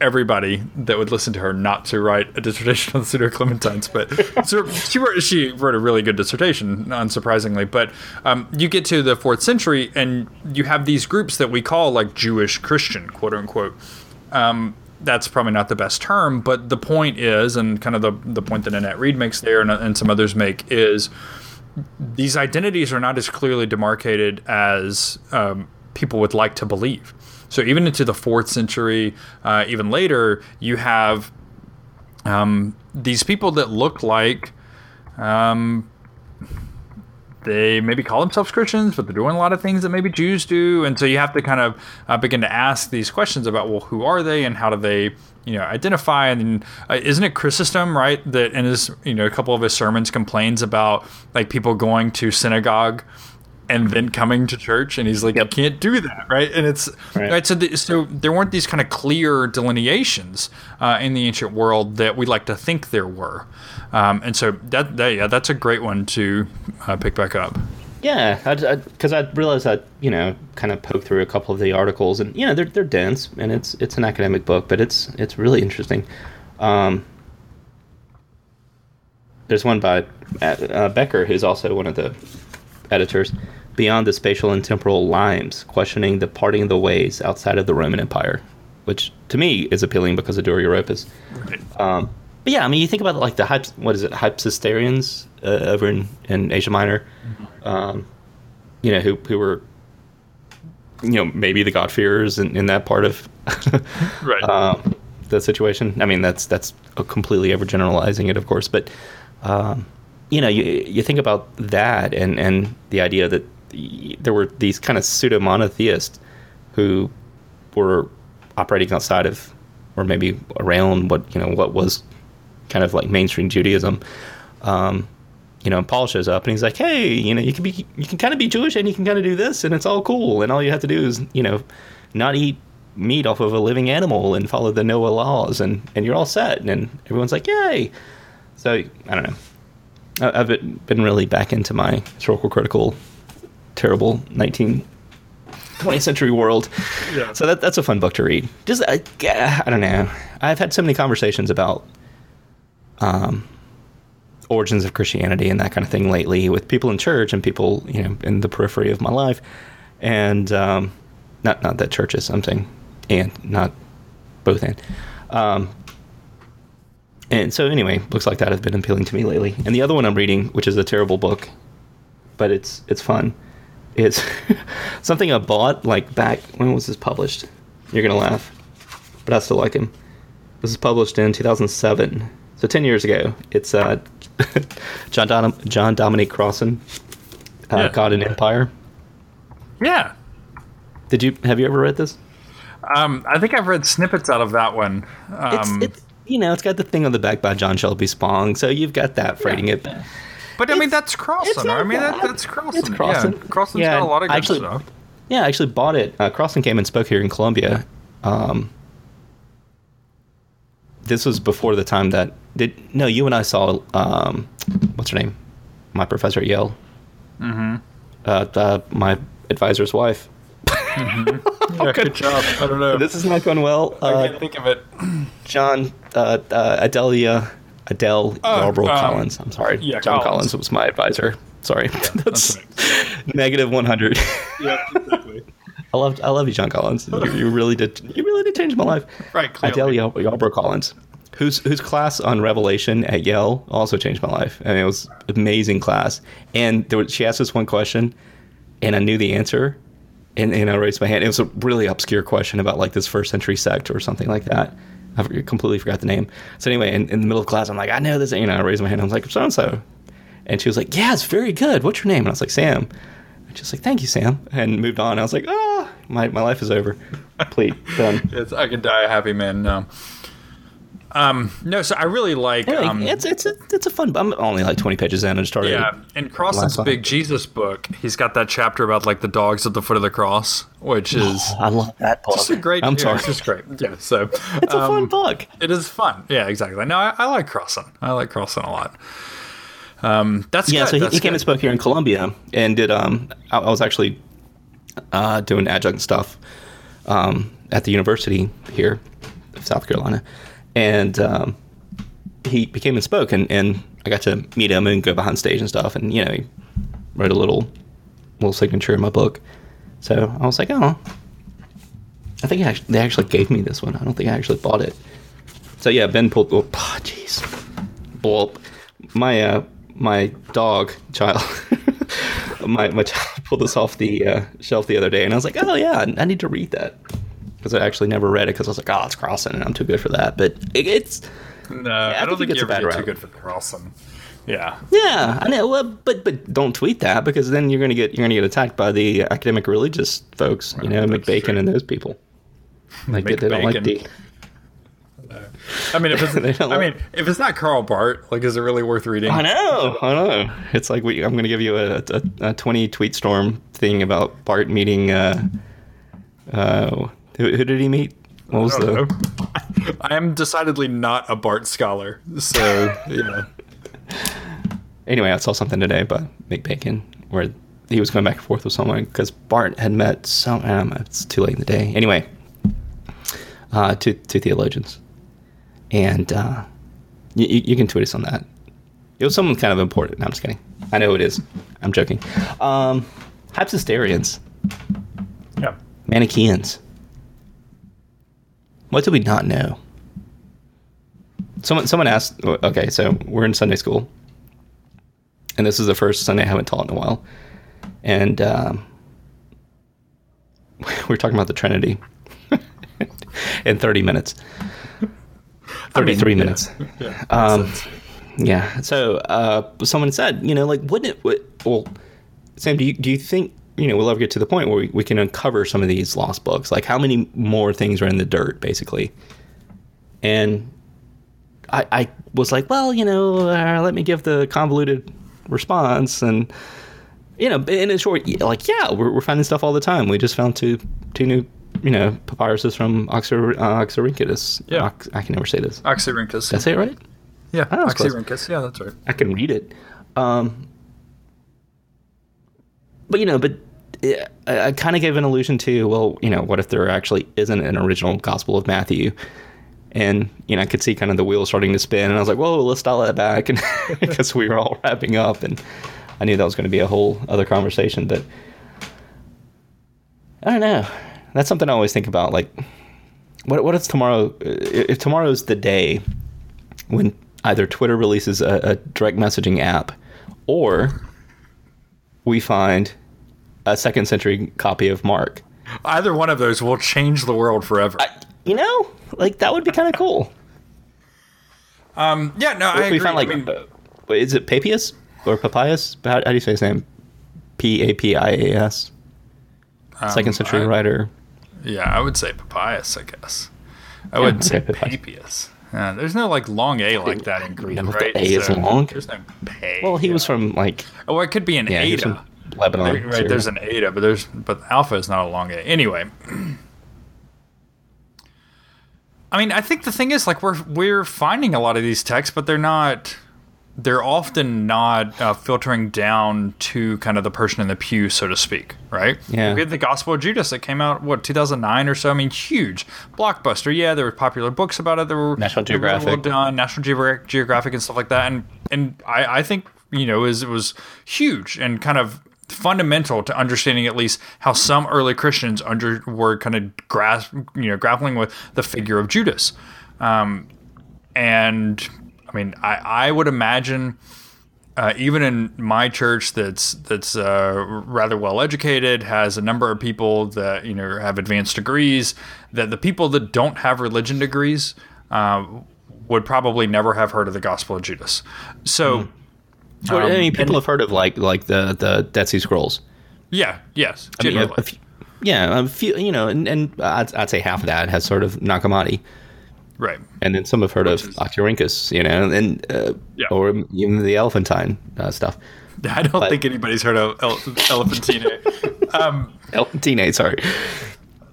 everybody that would listen to her not to write a dissertation on the pseudo Clementines. But so she wrote she wrote a really good dissertation, unsurprisingly. But um, you get to the fourth century, and you have these groups that we call like Jewish Christian, quote unquote. Um, that's probably not the best term, but the point is, and kind of the the point that Annette Reed makes there, and, and some others make is these identities are not as clearly demarcated as um, people would like to believe. So even into the fourth century, uh, even later, you have um, these people that look like um, they maybe call themselves Christians, but they're doing a lot of things that maybe Jews do, and so you have to kind of uh, begin to ask these questions about well, who are they and how do they, you know, identify? And uh, isn't it Chrysostom, right, that in his, you know, a couple of his sermons complains about like people going to synagogue and then coming to church and he's like Yep. you can't do that right and it's Right. right, so the, so there weren't these kind of clear delineations uh, in the ancient world that we like to think there were um, and so that, that yeah that's a great one to uh, pick back up Yeah, because I, realized I, you know, kind of poked through a couple of the articles, and you know, they're they're dense, and it's it's an academic book, but it's it's really interesting. Um, there's one by uh, Becker, who's also one of the editors, Beyond the Spatial and Temporal Limes, questioning the parting of the ways outside of the Roman Empire, which to me is appealing because of Dura Europos. Um, but yeah, I mean, you think about like the hype, what is it, Hypsisterians uh, over in, in Asia Minor, um, you know, who who were, you know, maybe the God-fearers in, in that part of right um, the situation. I mean, that's that's a completely overgeneralizing it, of course, but um, you know, you you think about that and and the idea that there were these kind of pseudo monotheists who were operating outside of, or maybe around what you know what was kind of like mainstream Judaism. Um, you know, and Paul shows up and he's like, "Hey, you know, you can be, you can kind of be Jewish and you can kind of do this, and it's all cool, and all you have to do is, you know, not eat meat off of a living animal and follow the Noah laws, and and you're all set." And everyone's like, "Yay!" So I don't know. I- I've been really back into my historical critical, terrible 19th, 20th century world. Yeah. So that that's a fun book to read. Just I, I don't know. I've had so many conversations about um, origins of Christianity and that kind of thing lately with people in church and people you know in the periphery of my life, and um, not not that churches. I'm saying and not both and. Um, and so anyway, books like that have been appealing to me lately. And the other one I'm reading, which is a terrible book, but it's it's fun. It's something I bought like back when was this published? You're gonna laugh, but I still like him. This is published in 2007, so 10 years ago. It's uh, John Dom- John Dominic Crossan, uh, Yeah. God and Empire. yeah Did you have you ever read this? um, i think i've read snippets out of that one It's, um, it's you know it's got the thing on the back by John Shelby Spong, so you've got that freighting it. but i mean it's- that's it's crossan i mean that, that's crossan It's Crossan. yeah crossan's Yeah, got a lot of good actually- stuff Yeah, I actually bought it. Uh, Crossan came and spoke here in Columbia. Um, this was before the time that did. No, you and I saw. Um, what's her name? My professor at Yale. Mm-hmm. Uh, uh, my advisor's wife. Yeah, good job i don't know This is not going well. i Uh, can't think of it John uh, uh, Adelia Adele Oh, Yarbro um, Collins. I'm sorry. yeah, John Collins. Collins was my advisor. Sorry. that's that's negative 100. yeah exactly I love I love you, John Collins. You, you really did you really did change my life. Right, clearly. Adele Yal- Yarbro Collins, whose whose class on Revelation at Yale also changed my life. I mean, it was amazing class. And there was, she asked us one question, and I knew the answer, and, and I raised my hand. It was a really obscure question about like this first century sect or something like that. I completely forgot the name. So anyway, in, in the middle of class, I'm like, I know this. You know, I raised my hand. I was like, so and so, and she was like, Yeah, it's very good. What's your name? And I was like, Sam. And she's like, Thank you, Sam, and moved on. I was like, Ah, my my life is over. Complete done. It's, I can die a happy man now. Um, no, so I really like. Anyway, um, it's it's a, it's a fun. I'm only like 20 pages in and started. yeah, in Crossan's big Jesus book, he's got that chapter about like the dogs at the foot of the cross, which is I love that book. just a great. I'm yeah, sorry. it's just great. Yeah, so It's a fun um, book. It is fun. Yeah, exactly. No, I, I like Crossan. I like Crossan a lot. Um, that's Yeah, good. so he, he came and spoke here in Columbia and did. Um, I, I was actually uh, doing adjunct stuff um, at the university here, of South Carolina, and um, he, became and spoke, and, and I got to meet him and go behind stage and stuff, and you know, he wrote a little little signature in my book. So I was like, oh, I think actually, they actually gave me this one. I don't think I actually bought it. So yeah, Ben pulled. Oh, jeez. Well, my uh, my dog child, my my child pulled this off the uh, shelf the other day, and I was like, oh yeah, I need to read that because I actually never read it because I was like, oh, it's crossing, and I'm too good for that. But it, it's No, I I don't think think it's a bad too good for Crossan. Yeah. yeah, I know. Well, but but don't tweet that because then you're gonna get you're gonna get attacked by the academic religious folks, you know, McBacon true. and those people. Like they, they don't like the I mean, if it's, I mean, if it's not Karl Barth, like, is it really worth reading? I know, I know. It's like we, I'm going to give you a, a, a 20 tweet storm thing about Barth meeting. Uh, uh, who, who did he meet? What was I the? I am decidedly not a Barth scholar, so yeah. Anyway, I saw something today about Mick Bacon where he was going back and forth with someone because Barth had met some. Um, it's too late in the day. Anyway, uh, two two theologians, and uh, you, you you can tweet us on that. It was someone kind of important. No, I'm just kidding. I know it is. I'm joking. Um, Hypsisterians, Yeah. Manichaeans. What do we not know? Someone someone asked. Okay, so we're in Sunday school, and this is the first Sunday I haven't taught in a while, and um, we're talking about the Trinity in 30 minutes. 33 yeah. minutes. Yeah. Um, yeah. So uh, someone said, you know, like, wouldn't it? Would, well, Sam, do you do you think you know we'll ever get to the point where we, we can uncover some of these lost books? Like, how many more things are in the dirt, basically? And I, I was like, well, you know, uh, let me give the convoluted response, and you know, in a short, like, yeah, we're, we're finding stuff all the time. We just found two two new. You know, papyruses from Oxyr, uh, Oxyrhynchus. Yeah. Ox, I can never say this. Oxyrhynchus. Did I say it right? yeah, Oh. Oxyrhynchus. Yeah, that's right. I can read it. Um, but you know, but I, I kind of gave an allusion to, well, you know, what if there actually isn't an original Gospel of Matthew? And you know, I could see kind of the wheels starting to spin, and I was like, "Whoa, let's dial that back," and because we were all wrapping up, and I knew that was going to be a whole other conversation. But I don't know. That's something I always think about. Like, what what if tomorrow? If tomorrow's the day when either Twitter releases a, a direct messaging app or we find a second century copy of Mark. Either one of those will change the world forever. You know, like that would be kind of cool. um, yeah, no, I we agree. found like, I mean, uh, is it Papias or Papias? How, how do you say his name? P A P I A S. Second century Um, I- writer. yeah, I would say Papias. I guess. I wouldn't say okay, Papias. Papias. Yeah, there's no like long A like that in Greek, if right? the A is long. There's no pay. Well, he was from like Oh, it could be an yeah, eta. Lebanon. There- right, Syria. there's an eta, but there's but alpha is not a long A. Anyway, I mean, I think the thing is like we're we're finding a lot of these texts, but they're not. They're often not uh, filtering down to kind of the person in the pew, so to speak, right? Yeah. We had the Gospel of Judas that came out what 2009 or so. I mean, huge blockbuster. Yeah, there were popular books about it. There were National were Geographic. well done, National Geogra- Geographic and stuff like that. And and I, I think you know is it was huge and kind of fundamental to understanding at least how some early Christians under were kind of grasp you know grappling with the figure of Judas. Um, and I mean, I, I would imagine uh, even in my church that's that's uh, rather well educated, has a number of people that you know have advanced degrees. That the people that don't have religion degrees uh, would probably never have heard of the Gospel of Judas. So. Well, I mean, people and- have heard of like like the the Dead Sea Scrolls. Yeah. Yes. I mean, a- a few- yeah, a few, you know, and, and I'd, I'd say half of that has sort of Nag Hammadi. right. and then some have heard of is- you know, and uh, Yeah. or even the Elephantine uh, stuff. I don't But- think anybody's heard of El- Elephantine. um, Elephantine, sorry.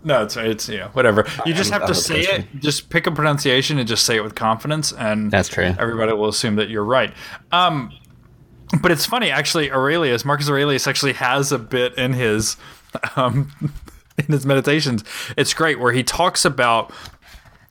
no, it's it's you know whatever. You just I'm- have to say it. Just pick a pronunciation and just say it with confidence, and That's true. Everybody will assume that you're right. Um, but it's funny, actually. Aurelius, Marcus Aurelius, actually has a bit in his um, in his meditations. It's great where he talks about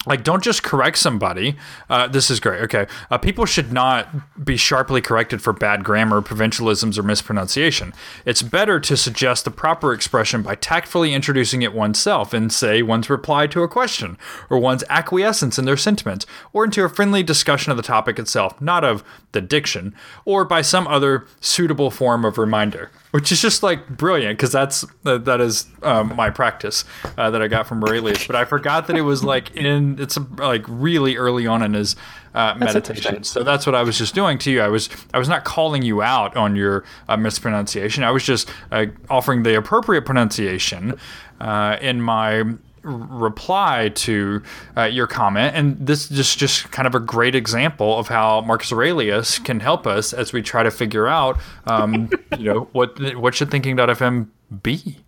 like don't just correct somebody. Uh, this is great. Okay. Uh, people should not be sharply corrected for bad grammar provincialisms or mispronunciation. It's better to suggest the proper expression by tactfully introducing it oneself in say one's reply to a question or one's acquiescence in their sentiment or into a friendly discussion of the topic itself not of the diction or by some other suitable form of reminder which is just like brilliant because that's uh, that is um, my practice uh, that I got from Aurelius. But I forgot that it was like in it's like really early on in his uh, meditation. So that's what I was just doing to you. I was I was not calling you out on your uh, mispronunciation. I was just uh, offering the appropriate pronunciation uh, in my reply to uh, your comment, and this is just just kind of a great example of how Marcus Aurelius can help us as we try to figure out, um, you know, what what should thinking.fm be.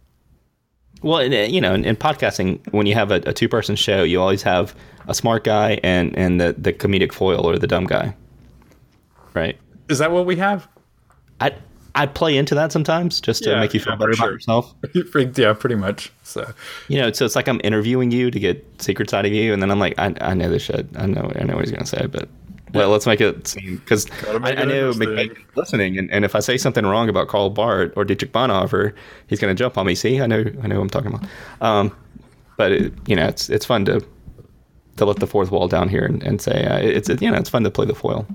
Well, uh, you know, in, in, podcasting, when you have a, a two person show, you always have a smart guy and and the the comedic foil or the dumb guy, right? Is that what we have? I I play into that sometimes just to yeah, make you feel yeah, better sure. about yourself. yeah, pretty much. So you know, so it's like I'm interviewing you to get secrets out of you, and then I'm like, I, I know this shit. I know I know what he's gonna say, but well, let's make it seem because I, I, know listening, and, and if I say something wrong about Karl Barth or Dietrich Bonhoeffer, he's gonna jump on me. See, I know I know what I'm talking about. Um, but it, you know, it's it's fun to to let the fourth wall down here and, and say uh, it's you know it's fun to play the foil.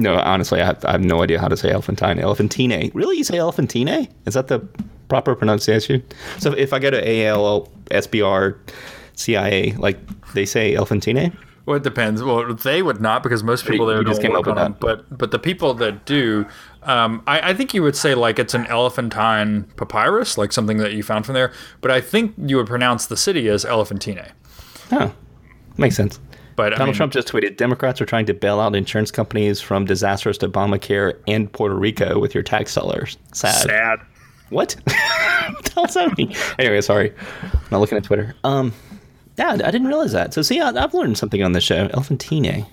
No, honestly, I have, I have no idea how to say elephantine. Elephantine. Really? You say elephantine? Is that the proper pronunciation? So if I go to AL, SBR, CIA, like they say elephantine? Well, it depends. Well, they would not because most people there don't work on them. But but the people that do, um, I, I, think you would say like it's an elephantine papyrus, like something that you found from there. But I think you would pronounce the city as Elephantine. Oh, makes sense. But Donald I mean, Trump just tweeted: Democrats are trying to bail out insurance companies from disasters to Obamacare and Puerto Rico with your tax dollars. Sad. Sad. What? hell's that? Anyway, sorry. I'm not looking at Twitter. Um, yeah, I didn't realize that. So see, I, have learned something on this show. Elephantine.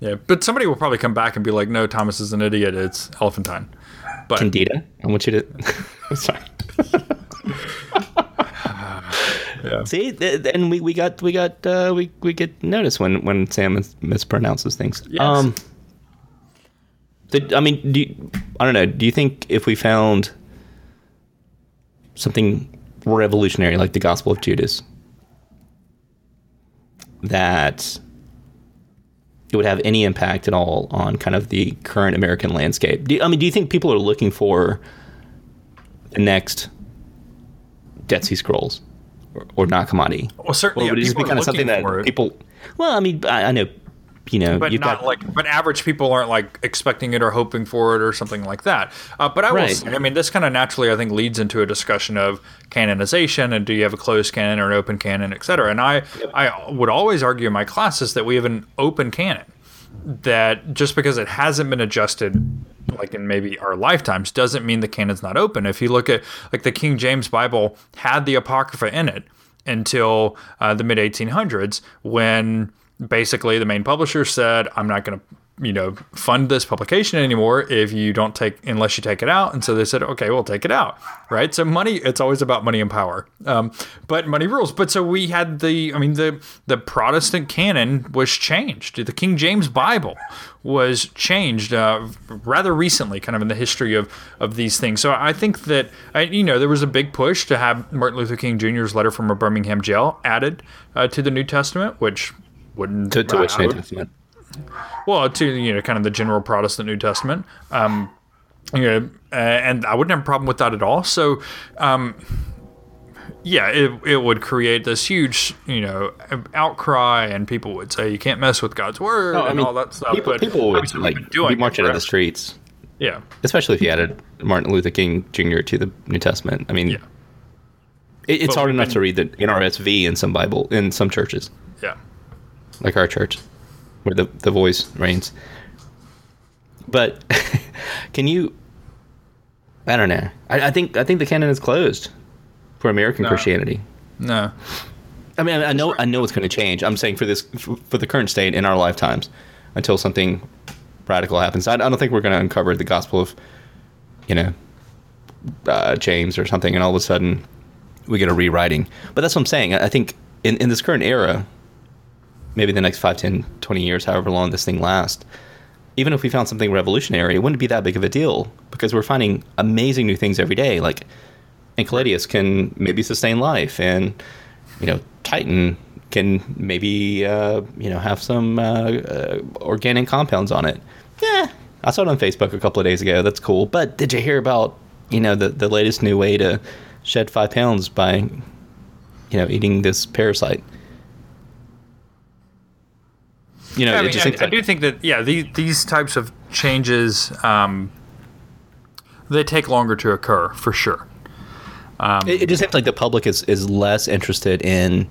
Yeah, but somebody will probably come back and be like, "No, Thomas is an idiot. It's elephantine." But Candida, I want you to. sorry. Yeah. See, and we, we got we got uh, we we get notice when when Sam mis- mispronounces things. Yes. Um, I mean, do you, I don't know. Do you think if we found something revolutionary like the Gospel of Judas, that it would have any impact at all on kind of the current American landscape? Do I mean, do you think people are looking for the next Dead Sea Scrolls? or, or Nag Well, certainly, or would it just be kind of something that it. people? Well, I mean, I, I know you know, but not got, like, but average people aren't like expecting it or hoping for it or something like that. Uh, but I right. will say, I mean, this kind of naturally, I think, leads into a discussion of canonization and do you have a closed canon or an open canon, et cetera. And I, yep. I would always argue in my classes that we have an open canon. That just because it hasn't been adjusted, like in maybe our lifetimes, doesn't mean the canon's not open. If you look at like the King James Bible had the Apocrypha in it until uh, the mid 1800s when basically the main publisher said, I'm not going to you know fund this publication anymore if you don't take unless you take it out. And so they said okay we'll take it out right? So money it's always about money and power. Um, but money rules. But so we had the i mean the the protestant canon was changed. The king james bible was changed uh, rather recently kind of in the history of of these things. So i think that I, you know there was a big push to have martin luther king jr's letter from a birmingham jail added uh, to the new testament which wouldn't to, to which New Testament? Well, to you know, kind of the general Protestant New Testament. Um, you know, uh, and I wouldn't have a problem with that at all. So, um, yeah, it, it would create this huge, you know, outcry, and people would say you can't mess with God's word no, and mean, all that stuff. People, but people would like be marching in the streets. Yeah, especially if you added Martin Luther King Jr. to the New Testament. I mean, yeah. it, it's but hard enough been, to read the NRSV in some Bible in some churches. Yeah, like our church, where the, the voice reigns. But can you? I don't know. I, I, think I think the canon is closed for American no. Christianity. No. I mean, I know I know it's going to change. I'm saying for this for the current state in our lifetimes, until something radical happens. I, I don't think we're going to uncover the gospel of, you know, uh, James or something, and all of a sudden we get a rewriting. But that's what I'm saying. I think in, in this current era, maybe the next 5, 10, 20 years, however long this thing lasts, even if we found something revolutionary, it wouldn't be that big of a deal because we're finding amazing new things every day. Like Enceladus can maybe sustain life, and you know Titan can maybe uh, you know have some uh, uh, organic compounds on it. Yeah, I saw it on Facebook a couple of days ago. That's cool. But did you hear about you know the the latest new way to shed five pounds by you know eating this parasite? You know, yeah, I, mean, I, I, do think that yeah, these these types of changes um, they take longer to occur for sure. Um, It, it just seems like the public is is less interested in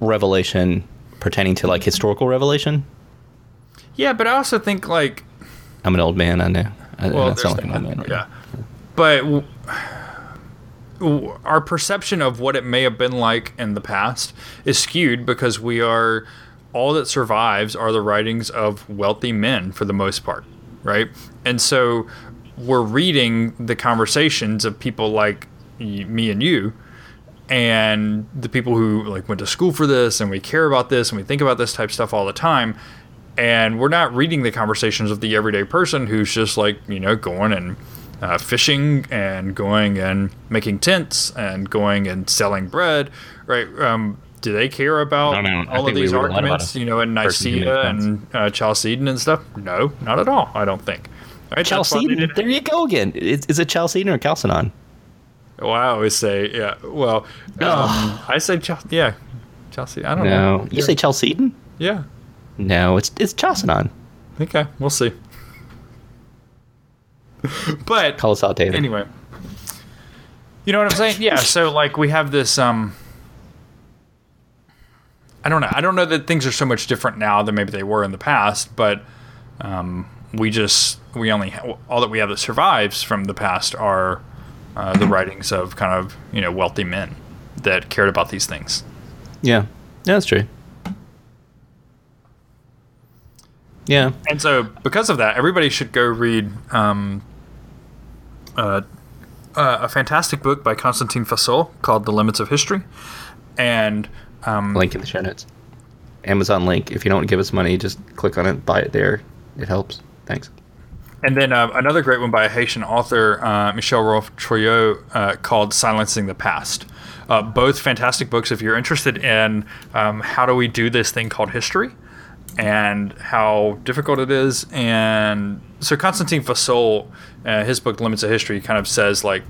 revelation pertaining to like historical revelation. yeah, but I also think like I'm an old man. I know. I, well, I there's sound like an old man. yeah, but w- w- our perception of what it may have been like in the past is skewed because we are all that survives are the writings of wealthy men for the most part, right? And so we're reading the conversations of people like me and you and the people who like went to school for this and we care about this and we think about this type stuff all the time and we're not reading the conversations of the everyday person who's just like you know going and uh, fishing and going and making tents and going and selling bread right um, do they care about I don't know. I all of these read a lot about arguments a you know in person nicaea and uh, chalcedon and stuff no not at all i don't think right? That's why they Chalcedon. There you go again. Is, is it Chalcedon or Chalcedon? Well, I always say, yeah. Well, um, I say, Chel- yeah, Chelsea. I don't No. know. You say Chalcedon? Yeah. No, it's it's Chalcedon. Okay, we'll see. but Call us out, David. anyway, you know what I'm saying? Yeah. So like we have this. um I don't know. I don't know that things are so much different now than maybe they were in the past, but um, we just we only ha- all that we have that survives from the past are uh, the writings of kind of you know wealthy men that cared about these things. Yeah. Yeah, that's true. Yeah. And so, because of that, everybody should go read um, uh, uh, a fantastic book by Constantine Fasolt called The Limits of History. And um, Link in the show notes. Amazon link. If you don't give us money, just click on it, buy it there. It helps. Thanks. and then uh, another great one by a Haitian author, uh, Michel Rolph Trouillot, uh, called Silencing the Past. Uh, both fantastic books if you're interested in um, how do we do this thing called history and how difficult it is. And so Constantine Fasolt, uh, his book Limits of History, kind of says like,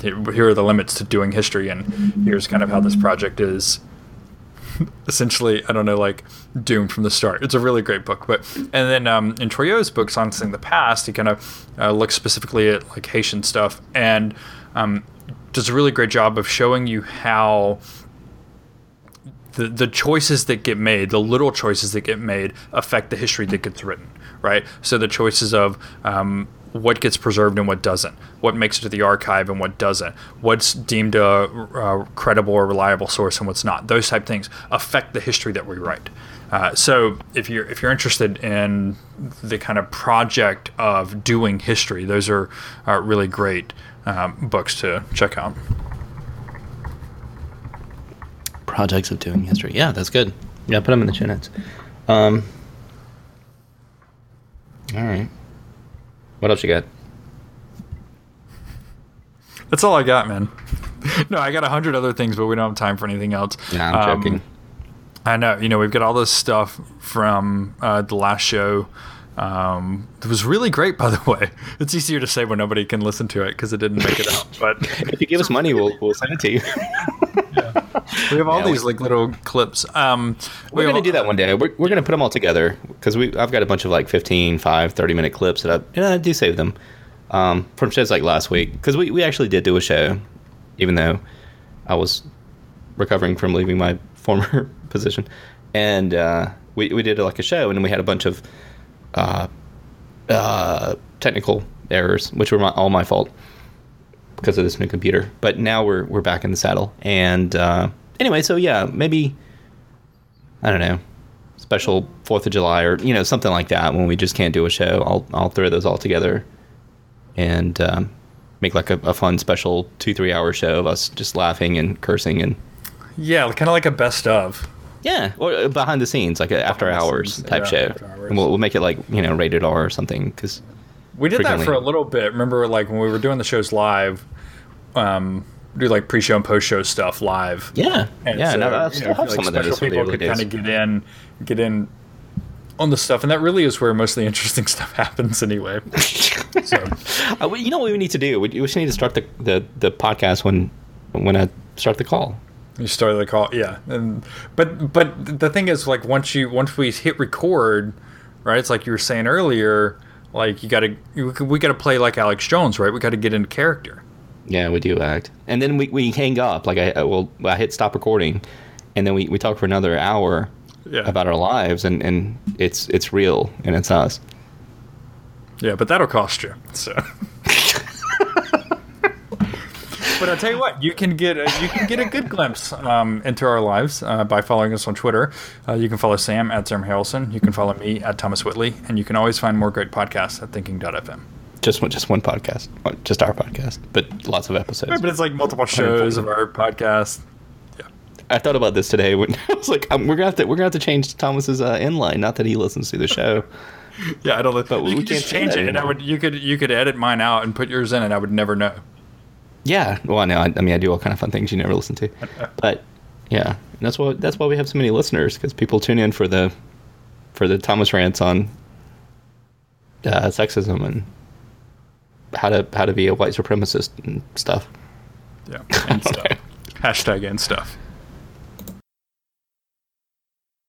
here are the limits to doing history, and here's kind of how this project is essentially I don't know like doomed from the start. It's a really great book. But and then um, in Trouillot's book, Silencing the Past, he kind of uh, looks specifically at like Haitian stuff and um, does a really great job of showing you how the, the choices that get made, the little choices that get made, affect the history that gets written, right? So the choices of um, what gets preserved and what doesn't, what makes it to the archive and what doesn't, what's deemed a, a credible or reliable source and what's not. Those type things affect the history that we write. Uh, so if you're if you're interested in the kind of project of doing history, those are, are really great um, books to check out. Projects of doing history. Yeah, that's good. Yeah, put them in the show notes. Um, all right. What else you got? That's all I got, man. no, I got a hundred other things, but we don't have time for anything else. Nah, I'm Um, joking. I know. You know, we've got all this stuff from uh, the last show. Um, it was really great, by the way. It's easier to say when nobody can listen to it because it didn't make it out. But If you give us money, we'll we'll send it to you. we have all Yeah, we- these like little clips. Um, we We're have gonna do that one day. We're, we're gonna put them all together because we I've got a bunch of like 15, 5, 30 minute clips that I, and I do save them um, from shows like last week because we, we actually did do a show, even though I was recovering from leaving my former position, and uh, we we did like a show and we had a bunch of uh, uh, technical errors, which were my, all my fault because of this new computer. But now we're we're back in the saddle, and uh, anyway, so yeah, maybe I don't know, special Fourth of July or you know something like that when we just can't do a show. I'll I'll throw those all together and um, make like a, a fun special two three hour show of us just laughing and cursing and yeah, kind of like a best of. Yeah, or uh, behind the scenes like an after hours scenes, type yeah, show. hours. And we'll, we'll make it like you know rated R or something because We did that for a little bit. Remember, like when we were doing the shows live, um, do like pre-show and post-show stuff live. yeah And yeah. so, no, I you still know, have like some of those special people early could kind of get in, get in on the stuff, and that really is where most of the interesting stuff happens anyway. so Uh, you know what we need to do? We, we should need to start the, the, the podcast when when I start the call. You start the call, yeah. And but but the thing is, like once you once we hit record, right? It's like you were saying earlier, like you got to we got to play like Alex Jones, right? We got to get into character. Yeah, we do act, and then we, we hang up. Like I I- well, I hit stop recording, and then we, we talk for another hour Yeah. about our lives, and, and it's it's real and it's us. Yeah, but that'll cost you. So. but I'll tell you what, you can get a, you can get a good glimpse um, into our lives uh, by following us on Twitter. Uh, you can follow Sam at Sam Harrelson. You can follow me at Thomas Whitley, and you can always find more great podcasts at Thinking.fm. Just one just one podcast, just our podcast, but lots of episodes. Right, but it's like multiple shows of our podcast. I thought about this today when I was like, um, we're gonna have to we're gonna have to change Thomas's uh, inline. Not that he listens to the show. Yeah, I don't. But we you could can't just change it, and I would you could you could edit mine out and put yours in, and I would never know. Yeah, well, I know. I, I mean, I do all kind of fun things you never listen to, but yeah, that's why that's why we have so many listeners because people tune in for the for the Thomas rants on uh, sexism and how to how to be a white supremacist and stuff. Yeah, and stuff. Hashtag and stuff.